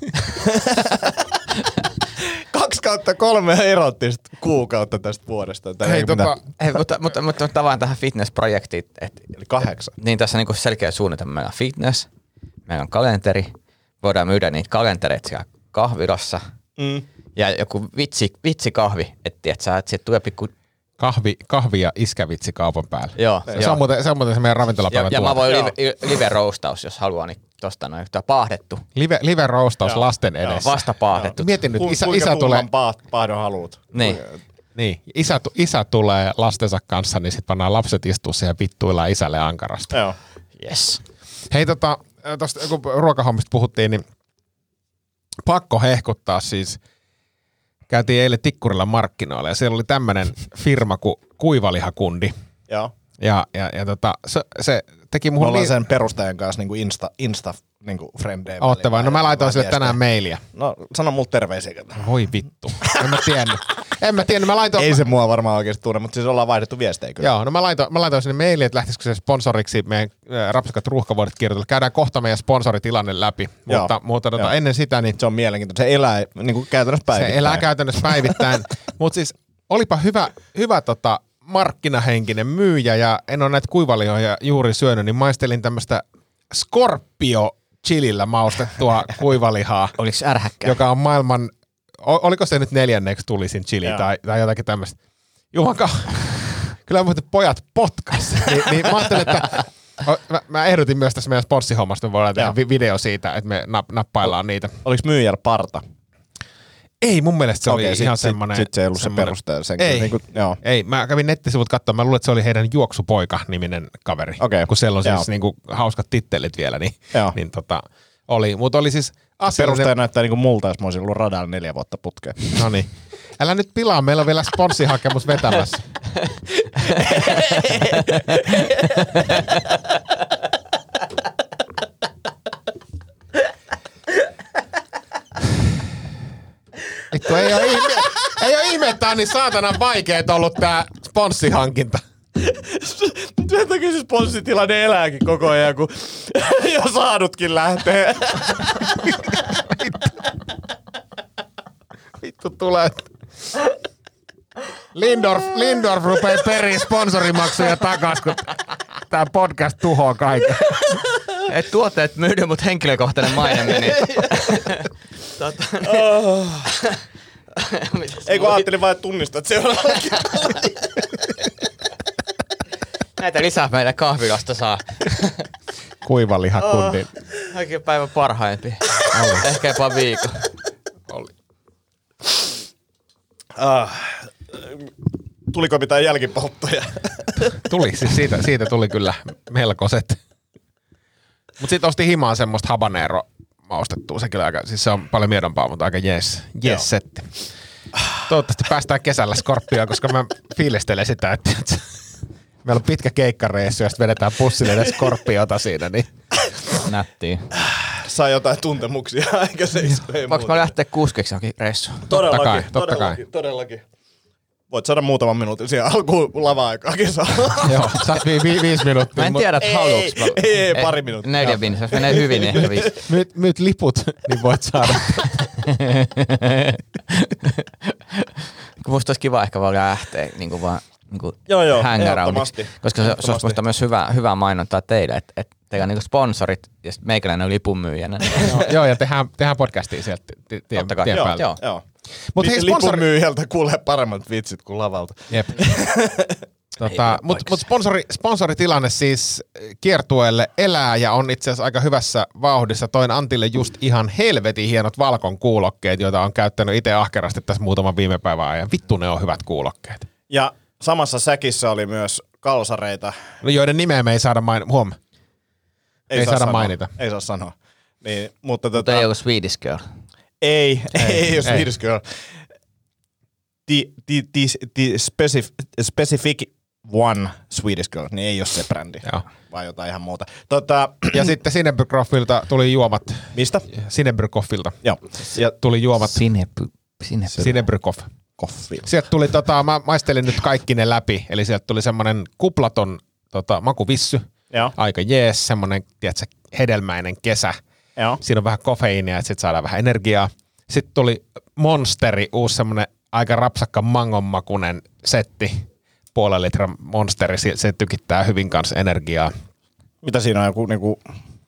Kaksi kautta kolme erottista kuukautta tästä vuodesta. Tai Hei, ei tota, mitään. Mutta, mutta, mutta, mutta vaan tähän fitness-projektiin, että Eli kahdeksan. niin tässä on niinku selkeä suunnitelma. Meillä on fitness, meillä on kalenteri, voidaan myydä niitä kalentereita siellä kahvilassa. Mm. Ja joku vitsi, vitsikahvi, että et sä, että siitä tulee pikku... Kahvi, kahvi ja iskävitsi kaupan päällä. Joo, Se, joo. on muuten, se on muuten se meidän Ja, ravintolapäivän ja mä tuote. voin live, live roastaus, jos haluaa, niin tosta noin yhtä paahdettu. Live, live roastaus Joo. lasten Joo. edessä. Vasta paahdettu. Mietin nyt, Ku- isä, isä tulee, tumman paat- paadon haluut? Niin. niin, isä, isä tulee lastensa kanssa, niin sitten pannaan lapset istua siihen ja vittuillaan isälle ankarasta. Joo. Yes. Hei tota, tuosta kun ruokahommista puhuttiin, niin pakko hehkuttaa siis. Käytiin eilen Tikkurilla markkinoilla ja siellä oli tämmöinen firma kuin Kuivalihakundi. Joo. Ja, ja, ja tota, se, se teki Me muhun ollaan niin... sen perustajan kanssa niinku Insta, Insta niinku frendejä. Ootte vai? No mä laitoin sille tänään mailia. No sano mulle terveisiä. Voi vittu. En mä tiennyt. En mä tiennyt. Mä laitoin, Ei se mua varmaan oikeasti tunne, mutta siis ollaan vaihdettu viestejä kyllä. Joo, no mä laitoin, mä laitoin sinne maili, että lähtisikö se sponsoriksi meidän äh, rapsakat ruuhkavuodet kirjoitella. Käydään kohta meidän sponsoritilanne läpi, Joo. mutta, mutta tota, ennen sitä niin Se on mielenkiintoista. Se elää niinku käytännössä päivittäin. se elää käytännössä päivittäin. [LAUGHS] mutta siis olipa hyvä, hyvä tota, markkinahenkinen myyjä ja en ole näitä kuivalihoja juuri syönyt, niin maistelin tämmöistä Scorpio chilillä maustettua [LAUGHS] kuivalihaa, Oliko ärhäkkä? joka on maailman, oliko se nyt neljänneksi tulisin chili Joo. tai, tai jotakin tämmöistä. Jumanka, kyllä muuten pojat potkas. [LAUGHS] niin, niin mä ajattelin, että mä, mä ehdotin myös tässä meidän sponssihommasta, me voidaan tehdä Joo. vi- video siitä, että me nap, nappaillaan niitä. Oliko myyjällä parta? Ei, mun mielestä se Okei, oli sit- ihan semmoinen. sit se ei ollut se peruste, sen ei, kyllä niinku- joo. ei, mä kävin nettisivut katsomaan, mä luulen, että se oli heidän Juoksupoika-niminen kaveri. Okei, Kun siellä on joo. siis niinku hauskat tittelit vielä, niin, Joo. niin tota, oli. Mutta oli siis asiallinen... Perustaja näyttää niinku multa, jos mä olisin ollut radalla neljä vuotta putkeen. No niin. Älä nyt pilaa, meillä on vielä sponssihakemus vetämässä. [LAUGHS] Kun ei ole ihme, ei ole ihme, että tää on niin saatanan vaikeet ollut tää sponssihankinta. Sen takia se sponssitilanne elääkin koko ajan, kun [LAUGHS] jo saadutkin lähtee. Vittu tulee. Lindorf, Lindorf rupeaa periä sponsorimaksuja takas, kun tää podcast tuhoaa kaiken. Et tuotteet myydä, mutta henkilökohtainen maine meni. tota, [LAUGHS] Mitäs Ei kun ajattelin vain, että tunnistat seuraavaksi. Näitä lisää meille kahvilasta saa. Kuivalihakundi. Oikein päivän parhaimpi. Ehkä jopa viikon. Oli. Ah, tuliko mitään jälkipolttoja? Tuli, siis siitä, siitä tuli kyllä melkoiset. Mut sit osti himaan semmoista habanero maustettua. Se, kyllä aika, siis se on paljon miedompaa, mutta aika jees, jees setti. Toivottavasti päästään kesällä Skorpioon, koska mä fiilistelen sitä, että, että meillä on pitkä keikkareissu ja sitten vedetään pussille Skorpiota siinä, niin Nättiä. Saa jotain tuntemuksia, [LAUGHS] ei Voinko mä lähteä kuskeksi johonkin reissuun? Todellakin, kai, totta todellakin, todellakin. Voit saada muutaman minuutin siihen alkuun lava-aikaakin saa. [LAUGHS] joo, saat vi, vi, viisi minuuttia. Mä en tiedä, että Ei, haluuks. ei, ei, ei, pari minuuttia. Neljä viisi. Jos menee hyvin, niin ehkä [LAUGHS] viisi. Myyt, myyt liput, niin voit saada. [LAUGHS] Musta olisi kiva ehkä vaan lähteä niin kuin vaan niin kuin Joo, joo, hangaroundiksi. ehdottomasti. Koska se, se olisi musta myös hyvä, hyvää mainontaa teille, että, että teillä on niin sponsorit ja meikäläinen on lipunmyyjänä. Joo, joo, ja tehdään, tehdään podcastia sieltä ti- tien, tien Joo, päällä. joo. Joo. Mut hei, Li- sponsori- Lipunmyyjältä kuulee paremmat vitsit kuin lavalta. Jep. [LAUGHS] Tota, mut, mut sponsori, sponsoritilanne siis kiertueelle elää ja on itse asiassa aika hyvässä vauhdissa. Toin Antille just ihan helvetin hienot valkon kuulokkeet, joita on käyttänyt itse ahkerasti tässä muutaman viime päivän ajan. Vittu ne on hyvät kuulokkeet. Ja samassa säkissä oli myös kalsareita. No, joiden nimeä me ei saada mainita. Huom. Ei saa saada sanoa. mainita. Ei saa sanoa. Niin, mutta tota, Mutta ei ollut Swedish Girl. Ei, ei, ei, ei. ei Swedish Girl. The, the, the, the specific, specific one Swedish Girl, niin ei ole se brändi, Joo. vaan jotain ihan muuta. Tota, Ja sitten Sinebrykoffilta tuli juomat. mistä? Sinebrykoffilta Joo. Ja tuli juomat. Sinepy. Sinepy. Sinebrykoff. koffi. Sieltä tuli, tota, mä maistelin nyt kaikki ne läpi, eli sieltä tuli semmonen kuplaton tota, makuvissy, Joo. aika jees, semmonen, tiedätkö, hedelmäinen kesä. Joo. Siinä on vähän kofeiinia, että sitten saadaan vähän energiaa. Sitten tuli Monsteri, uusi semmonen aika rapsakka mangonmakunen setti, puolen litran Monsteri, se, se tykittää hyvin kanssa energiaa. Mitä siinä on joku niinku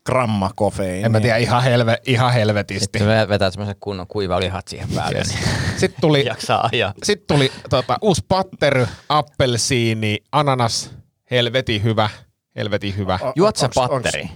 gramma kofeiini? En mä tiedä, ihan, helve, ihan helvetisti. Sitten me vetää semmoisen kunnon kuivalihat siihen päälle. Yes. Sitten tuli, jaksaa ajaa. sitten tuli tota, uusi pattery, appelsiini, ananas, helvetin hyvä, helvetin hyvä. Juot sä Onks- patteri?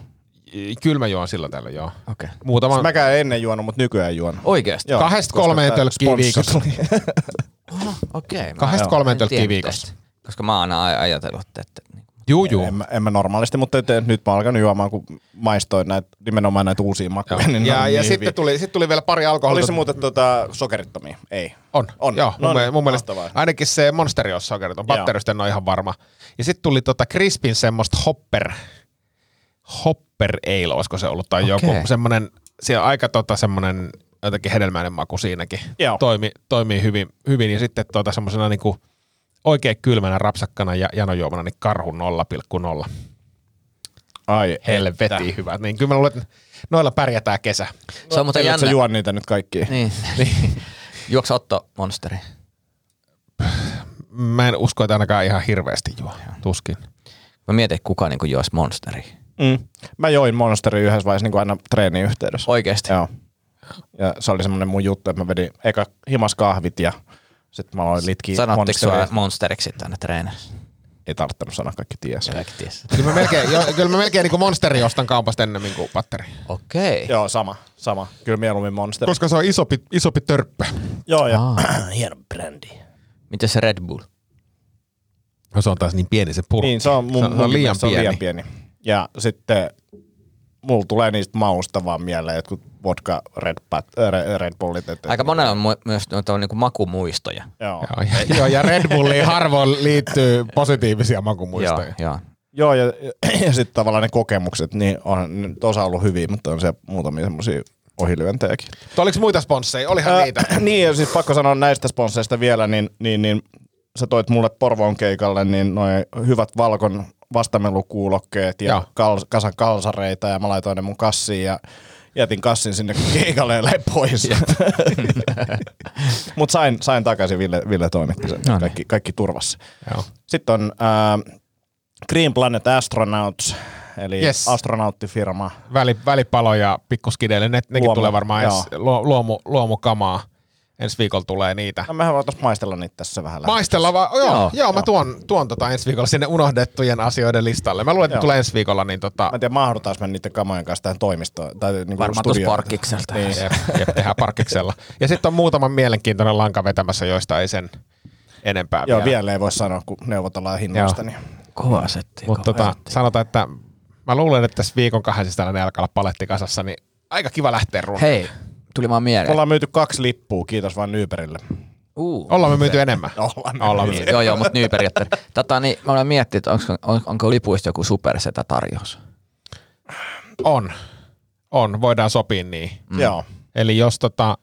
Kyllä mä juon silloin tällöin, joo. Okei. Muutama, Mäkään ennen juonut, mutta nykyään juon. Oikeesti? Joo, Kahdesta kolmeen tölkkiä viikossa. [LAUGHS] Okei. mä- kahdesta kolmeen en tölkkiä viikossa. Koska mä oon aina aj- ajatellut, että niin Juu, juu. En, en mä normaalisti, mutta et, nyt mä oon alkanut juomaan, kun maistoin näitä, nimenomaan näitä uusia makuja. Niin Ja, ja niin sitten tuli, sit tuli vielä pari alkoholia. Oli se muuten tota, sokerittomia? Ei. On, On. Joo, No mun, niin, niin, mun mielestä mahtavaa. ainakin se Monsteri on sokeriton. Batterista en ole ihan varma. Ja sitten tuli tota Crispin semmoista hopper, hopper ale, olisiko se ollut, tai Okei. joku semmoinen, siellä on aika tota semmoinen jotenkin hedelmäinen maku siinäkin. Joo. Toimi, toimii hyvin, hyvin. Ja sitten tota semmoisena niinku oikein kylmänä rapsakkana ja janojuomana, niin karhu 0,0. Ai, Helvetin hyvä. Niin kyllä mä luulen, että noilla pärjätään kesä. Se on muuten jännä. juon niitä nyt kaikkia. Niin. niin. [LAUGHS] Juoksa Otto Monsteri? Mä en usko, että ainakaan ihan hirveästi juo. Tuskin. Mä mietin, että kuka niinku juosi Monsteri. Mm. Mä join Monsterin yhdessä vaiheessa niin kuin aina treenin yhteydessä. Oikeesti? Joo. Ja se oli semmoinen mun juttu, että mä vedin eka himas kahvit ja sitten mä aloin litkiä Sanotteko sua. Monsteriksi sitten aina treenissä? Ei tarvittanut sanoa, kaikki ties. Kaikki ties. Kyllä mä melkein, jo, kyllä mä melkein niin monsteri ostan kaupasta ennemmin kuin patteri. Okei. Joo, sama, sama. Kyllä mieluummin Monster. Koska se on isompi, isompi törppö. Joo, ja Aa. [CLEARS THROAT] hieno brändi. Miten se Red Bull? No se on taas niin pieni se purkki. Niin, se on, mun, se on, se on liian mielestä se on pieni. liian pieni. Ja sitten mulla tulee niistä mausta vaan mieleen jotkut vodka Red, Pat, äh, Red, Red Bullit. Et, Aika monella on mu- myös noita niinku makumuistoja. Joo. Joo, [LAUGHS] ja, joo, ja Red Bulliin harvoin liittyy positiivisia Joo, makumuistoja. joo. Joo, ja, ja, ja sitten tavallaan ne kokemukset, niin on nyt osa ollut hyviä, mutta on se muutamia semmoisia ohilyöntejäkin. Mutta oliko muita sponsseja? Olihan Ää, niitä. [CLEARS THROAT] niin, ja siis pakko sanoa näistä sponsseista vielä, niin, niin, niin sä toit mulle Porvoon keikalle niin noin hyvät valkon vastamelukuulokkeet ja Joo. kal, kasan kalsareita ja mä laitoin ne mun kassiin ja jätin kassin sinne keikalle ja pois. [LAUGHS] Mutta sain, sain takaisin, Ville, Ville toimitti sen. No niin. Kaikki, kaikki turvassa. Joo. Sitten on äh, Green Planet Astronauts, eli Yes. astronauttifirma. Väli, välipalo ja pikkuskideille, ne, nekin Luomu, tulee varmaan joo. ensi, luo, luomu, luomukamaa. Ensi viikolla tulee niitä. No, mehän voitaisiin maistella niitä tässä vähän. Maistella vaan, joo, joo, Joo. joo, mä tuon, tuon tota ensi viikolla sinne unohdettujen asioiden listalle. Mä luulen, että tulee ensi viikolla, niin tota, Mä en tiedä, mahdutaanko me niiden kamojen kanssa tähän toimistoon. Tai niinku Varmaan tuossa studioon. parkkikselta. Niin. jep, jep, tehdään parkiksella. Ja sitten on muutama mielenkiintoinen lanka vetämässä, joista ei sen enempää Joo, vielä. vielä ei voi sanoa, kun neuvotellaan hinnoista. Joo. Niin. Kova setti. Mutta tota, sanotaan, että mä luulen, että tässä viikon kahden sisällä ne alkaa olla paletti kasassa, niin aika kiva lähteä runnoon. Hei, tuli vaan Me mieleen. ollaan myyty kaksi lippua, kiitos vaan Nyberille. Uh. Ollaan me myyty enemmän. [LAUGHS] Ollaan me Ollaan Niin, myyty. joo, joo, mutta nyyperiaatteessa. Tota, niin mä olen miettinyt, onko, on, onko lipuista joku supersetä tarjous. On. On, voidaan sopia niin. Mm. Joo. Eli jos, tota,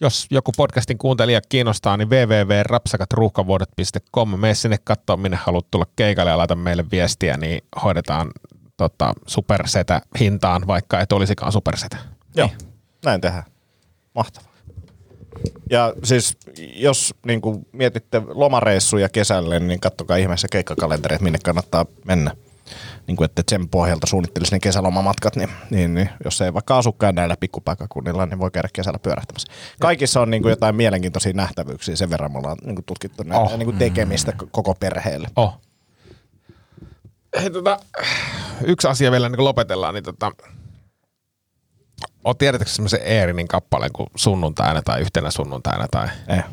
jos joku podcastin kuuntelija kiinnostaa, niin www.rapsakatruuhkavuodet.com. Mene sinne katsoa, minne haluat tulla keikalle ja laita meille viestiä, niin hoidetaan tota, supersetä hintaan, vaikka et olisikaan supersetä. Joo, näin tehdään. Mahtavaa. Ja siis jos niin kuin mietitte lomareissuja kesälle, niin kattokaa ihmeessä keikkakalenteri, että minne kannattaa mennä. Niin kuin, että sen pohjalta suunnittelisi ne kesälomamatkat, niin, niin, niin jos ei vaikka asukkaan näillä pikkupaikkakunnilla, niin voi käydä kesällä pyörähtämässä. Kaikissa on niin kuin jotain mielenkiintoisia nähtävyyksiä, sen verran me ollaan niin kuin tutkittu näitä Oh. niin kuin tekemistä koko perheelle. Oh. Hei, tota, yksi asia vielä niin kun lopetellaan, niin tota, Oot tiedätkö semmoisen Eerinin kappaleen kuin sunnuntaina tai yhtenä sunnuntaina tai Eh.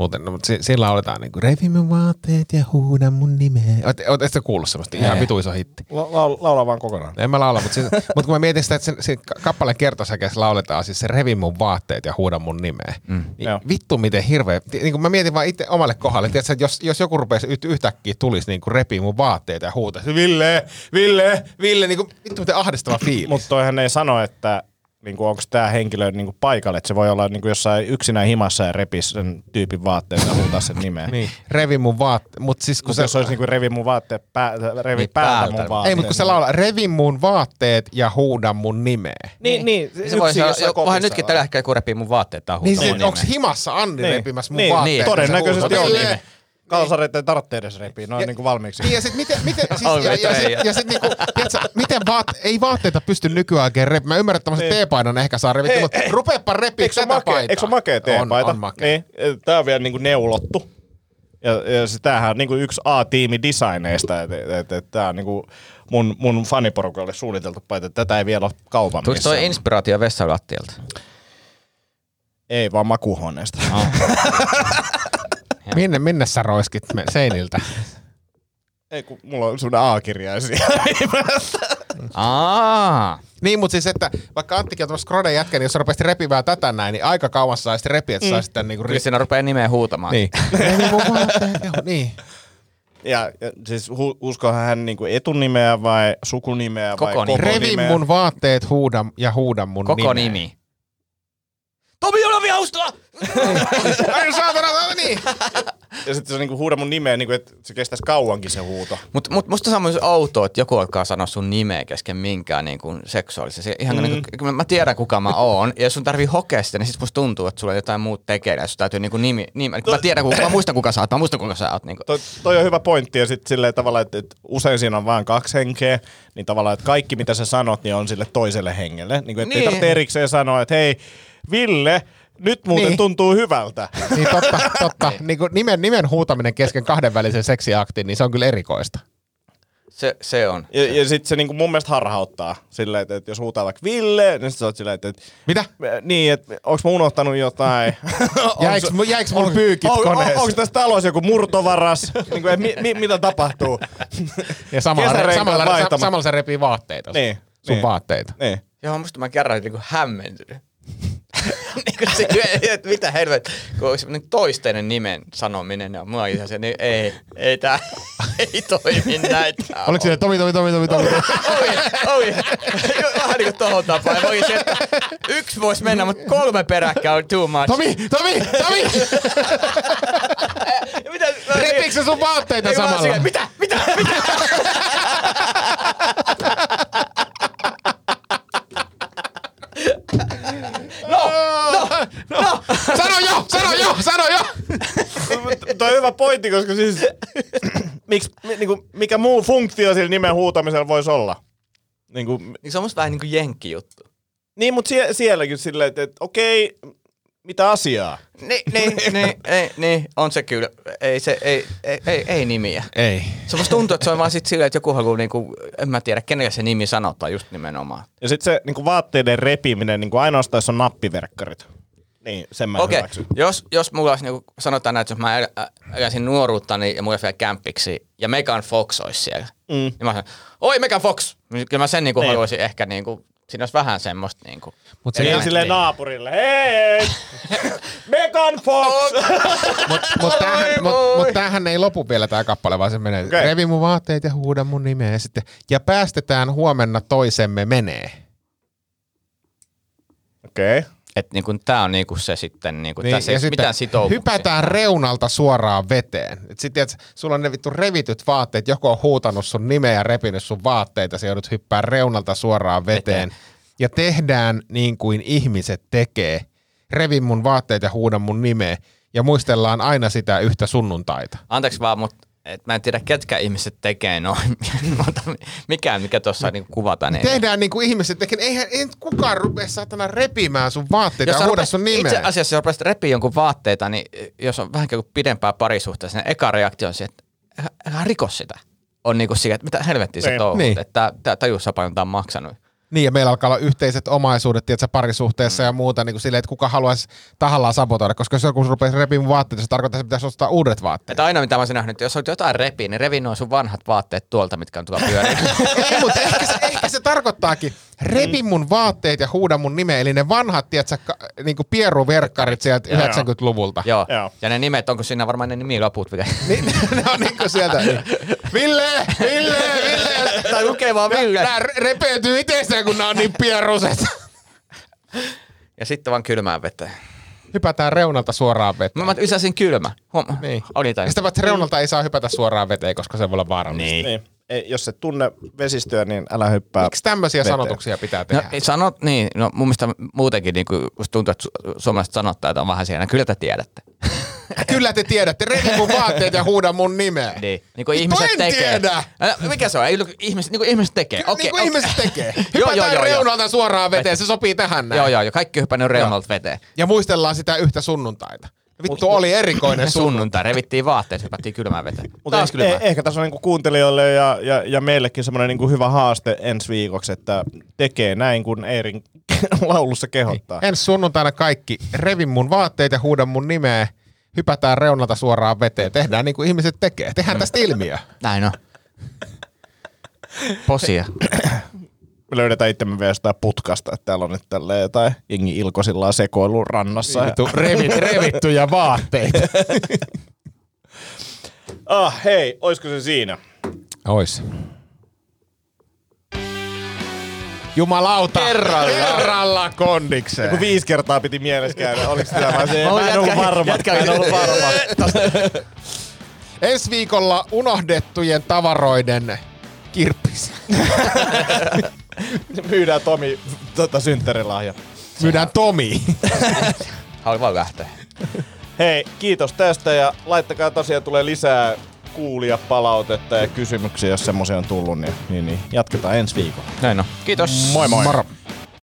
Muuten, no, mutta si- sillä lauletaan niinku revi mun vaatteet ja huuda mun nimeä. Et sä kuullut semmoista? Ihan Ei. vitu iso hitti. La- la- laula vaan kokonaan. En mä laula, mutta, siis, [LAUGHS] mutta kun mä mietin sitä, että sen, sen ka- kappaleen kertosäkeessä lauletaan siis se revi mun vaatteet ja huuda mun nimeä. Mm. Niin Joo. vittu miten hirveä. Niin kun mä mietin vaan itse omalle kohdalle, tiedätkö, että jos, jos joku rupeisi yht, yhtäkkiä tulisi niin kuin repii mun vaatteet ja huutaisi Ville, Ville, Ville, niin kuin, vittu miten ahdistava fiilis. Mutta toihan ei sano, että niinku, onko tämä henkilö niinku, paikalle, että se voi olla niinku, jossain yksinään himassa ja repis sen tyypin vaatteet ja huutaa sen nimeä. [LAUGHS] niin, revi mun vaatteet, mutta siis kun Kun se, se, jos olisi niinku, revi mun vaatteet, pää, revi Niin, päältä päältä. mun vaatteet. ei, mutta kun se laulaa, revi mun vaatteet ja huuda mun nimeä. Niin, niin. Se voi olla, voihan nytkin tällä hetkellä, kun repii mun vaatteet tai Niin, huutaa se, mun onko nimeä. himassa Anni Niin. repimässä mun Niin, vaatteet? niin, todennäköisesti on Ville. Kalsareet ei tarvitse edes repiä, ne on niinku valmiiksi. Niin ja sit miten, miten, [LAUGHS] siis, ja, ja, ei. sit, ja sit niinku, tiiätkö, miten vaat, ei vaatteita pysty nykyään oikein repi. Mä ymmärrän, että tämmöisen Niin. teepaidan ehkä saa Hei, mutta rupeepa repiä tätä ole makea, paitaa. eikö se makea teepaita? On, on makea. Niin, tää on vielä niinku neulottu. Ja, ja se, tämähän on niinku yksi A-tiimi designeista, että et, et, et, tämä on niinku mun, mun faniporukalle suunniteltu paita, että tätä ei vielä ole kaupan Tuliko toi inspiraatio vessalattialta? Ei, vaan makuuhuoneesta. [LAUGHS] Minne, minne sä roiskit me seiniltä? Ei, kun mulla on semmoinen A-kirjaisia. Aa, Niin, mutta siis, että vaikka Anttikin on tämmöistä Skroden jätkä, niin jos sä rupesit repivää tätä näin, niin aika kauan sä saisit repiä, että mm. sä sitten niinku... kyllä siinä rupeaa nimeä huutamaan. Niin. Niin. ja, ja siis hu, uskohan hän niinku etunimeä vai sukunimeä Koko vai nimi. koko Revi nimeä? mun vaatteet huuda, ja huuda mun Koko nimeä. nimi. Tomi Olavi Haustala! Ai saatana, niin. [LAUGHS] Ja sitten se niinku huuda mun nimeä, niinku, että se kestäisi kauankin se huuto. Mut, mut musta se on myös outoa, että joku alkaa sanoa sun nimeä kesken minkään niin kuin seksuaalisen. Se, ihan mm. niin kuin, mä tiedän kuka mä oon, ja jos sun tarvii hokea sitä, niin sit musta tuntuu, että sulla on jotain muuta tekeillä, ja sun täytyy niin kuin nimi, nimi mä tiedän, kuka, mä muistan kuka sä oot, mä muistan kuka sä oot. Niin kuin. Toi, toi on hyvä pointti ja sitten silleen tavallaan, että, että usein siinä on vain kaksi henkeä, niin tavallaan, että kaikki mitä sä sanot, niin on sille toiselle hengelle. Niin kuin, että niin. ei Niin. tarvitse erikseen sanoa, että hei, Ville, nyt muuten Niin. niin. tuntuu hyvältä. Niin totta, [LAUGHS] totta. Niin kuin nimen, nimen huutaminen kesken kahdenvälisen seksiaktin, niin se on kyllä erikoista. Se, se on. Ja, ja sitten se niinku mun mielestä harhauttaa silleen, että, että jos huutaa vaikka Ville, niin sit sä oot silleen, että, että Mitä? niin, että onks mä unohtanut jotain? Jäiks, [LAUGHS] Onks- jäiks mun on- pyykit on, koneessa? on, onko tässä talossa joku murtovaras? niin kuin, mi, mi, mitä tapahtuu? Ja samalla, samalla, vaihtama- samalla se repii vaatteita. Niin, Sun niin. vaatteita. niin. Joo, musta mä kerran niin kuin hämmentynyt. [LAUGHS] niin se, että mitä helvet, kun on toisteinen nimen sanominen, ja oon ihan se, niin ei, ei tää. [LAUGHS] ei toimi näitä. Oliko siinä Tomi, Tomi, Tomi, Tomi, Tomi? Oi, oi. Vähän niin kuin tohon tapaan. Ja voisin, että yksi voisi mennä, mutta kolme peräkkäin on too much. Tomi, Tomi, Tomi! [LAUGHS] Mitä? Repiikö se sun vaatteita samalla? silleen, Mitä? Mitä? Mitä? Sano jo, sano jo, sano jo! Tuo on hyvä pointti, koska siis miksi, niinku, mikä muu funktio sillä nimen huutamisella voisi olla? Niinku, Niin se on musta vähän niin kuin jenkki juttu. niin, mutta sie, sielläkin silleen, että, että okei, mitä asiaa? Niin, niin, [LAUGHS] niin, ei, niin, on se kyllä. Ei, se, ei, ei, ei, ei nimiä. Ei. Se musta tuntuu, että se on vaan sit silleen, että joku haluaa, niinku, en mä tiedä, kenelle se nimi sanotaan just nimenomaan. Ja sitten se niinku, vaatteiden repiminen, niinku, ainoastaan jos on nappiverkkarit. Niin, sen mä Okei, hyväksyn. jos, jos mulla olisi, niinku, sanotaan näin, että jos mä el- ä- eläisin nuoruuttani ja mulla olisi vielä kämpiksi ja Megan Fox olisi siellä, mm. niin mä sanoin, oi Megan Fox! Kyllä mä sen niinku Niin. haluaisin ehkä, niinku, siinä olisi vähän semmoista niinku. Mut se, niin, silleen naapurille, hei! [LAUGHS] Megan Fox! mut, mut, tämähän, mut, mut tämähän ei lopu vielä tää kappale, vaan se menee. Okay. Revi mun vaatteet ja huuda mun nimeä. Ja, sitten, ja päästetään huomenna toisemme menee. Okei. Okay. Että niinku, tää on niinku se sitten, niinku, Niin, tässä ei sitten mitään sitoumuksia. hypätään reunalta suoraan veteen. Et sit, tiedät, sulla on ne vittu revityt vaatteet, joku on huutanut sun nimeä ja repinyt sun vaatteita, sä joudut hyppää reunalta suoraan veteen. Veteen. Ja tehdään niin kuin ihmiset tekee. Revi mun vaatteet ja huuda mun nimeä. Ja muistellaan aina sitä yhtä sunnuntaita. Anteeksi vaan, mutta et mä en tiedä, ketkä ihmiset tekee noin, [LAUGHS] mutta mikään, mikä tuossa niinku kuvataan. Niin Tehdään niin kuin ihmiset tekee. Eihän ei kukaan rupea saatana repimään sun vaatteita ja sä huuda sun nimeä. Itse asiassa, jos rupeat repiä jonkun vaatteita, niin jos on vähän kuin pidempää parisuhteessa, niin eka reaktio on se, että älä- älä riko sitä. On niinku siihen, että mitä helvettiä sä Niin. touhut, Niin. että tää tajussa paljon tää on maksanut. Niin, ja meillä alkaa olla yhteiset omaisuudet, tiedätkö, parisuhteessa mm. ja muuta, niin kuin silleen, että kuka haluaisi tahallaan sabotoida, koska jos joku rupeaa repimaan vaatteita, se tarkoittaa, että pitäisi ostaa uudet vaatteet. Että aina mitä mä olisin nähnyt, että jos olet jotain repiä, niin revi nuo sun vanhat vaatteet tuolta, mitkä on tuolla pyöriä. [LAUGHS] Ei, mutta ehkä se, ehkä se tarkoittaakin, repi mun vaatteet ja huuda mun nimeä, eli ne vanhat, tiedätkö, niin kuin pieruverkkarit sieltä Joo. 90-luvulta. Joo. Joo. Ja ne nimet, onko siinä varmaan ne nimilaput vielä? Niin, [LAUGHS] ne on niin kuin sieltä. Niin. Ville, Ville, Ville. tai lukee vaan Ville. Nää re- repeytyy itsestään, kun nää on niin pieruset. Ja sitten vaan kylmään veteen. Hypätään reunalta suoraan veteen. Mä, mä ysäsin kylmä. Huom. Niin. Oli tai Ja sitä paitsi reunalta ei saa hypätä suoraan veteen, koska se voi olla vaarallista. Niin. Niin. Ei, jos et tunne vesistöä, niin älä hyppää. Miksi tämmöisiä veteen. sanotuksia pitää No, tehdä? ei sanot, niin, no mun mielestä muutenkin niin kuin, tuntuu, että su- suomalaiset sanottajat on vähän siellä. Kyllä te tiedätte. Kyllä te tiedätte, revi mun vaatteet ja huuda mun nimeä. Niin, niin kuin ihmiset en tekee. tiedä. Mikä se on? Ei, ihmiset, niin kuin ihmiset tekee. Okei, Okei, niin kuin okei. ihmiset tekee. [LAUGHS] Joo, Hypätään joo, joo, joo. reunalta suoraan veteen, se sopii tähän näin. Joo, joo, joo. Kaikki on hypännyt reunalta veteen. Ja muistellaan sitä yhtä sunnuntaita. Vittu, oli erikoinen sunnuntai. [LAUGHS] Sunnuntai. Revittiin vaatteet, hypättiin kylmään veteen. Mutta Taas eh, eh, ehkä tässä on niinku kuuntelijoille ja, ja, ja meillekin semmoinen niinku hyvä haaste ensi viikoksi, että tekee näin, kun Eerin [LAUGHS] laulussa kehottaa. Ensi sunnuntaina kaikki, revi mun vaatteet ja huuda mun nimeä. Hypätään reunalta suoraan veteen. Tehdään niin kuin ihmiset tekee. Tehdään tästä ilmiö. Näin on. Posia. Me [CLEARS THROAT] löydetään itsemme vielä jostain putkasta, että täällä on nyt tälleen jotain jengi ilkosillaan sekoilun rannassa. Vittu, [LAUGHS] revit, revittyjä vaatteita. [LAUGHS] Ah, hei, oisko se siinä? Ois. Jumalauta. Kerralla. Kerralla kondikseen. Kun viisi kertaa piti mielessä käydä, oliko tämä vaan se? Mä en ollut varma. Jätkä, en ollut varma. Ensi viikolla unohdettujen tavaroiden kirppis. [LAUGHS] Myydään Tomi tota, synttärilahja. Myydään Tomi. Haluan vaan lähteä. Hei, kiitos tästä ja laittakaa tosiaan tulee lisää kuulia palautetta ja kysymyksiä, jos semmoisia on tullut, niin, niin, niin jatketaan ensi viikolla. Näin on. Kiitos. Moi moi! Moro.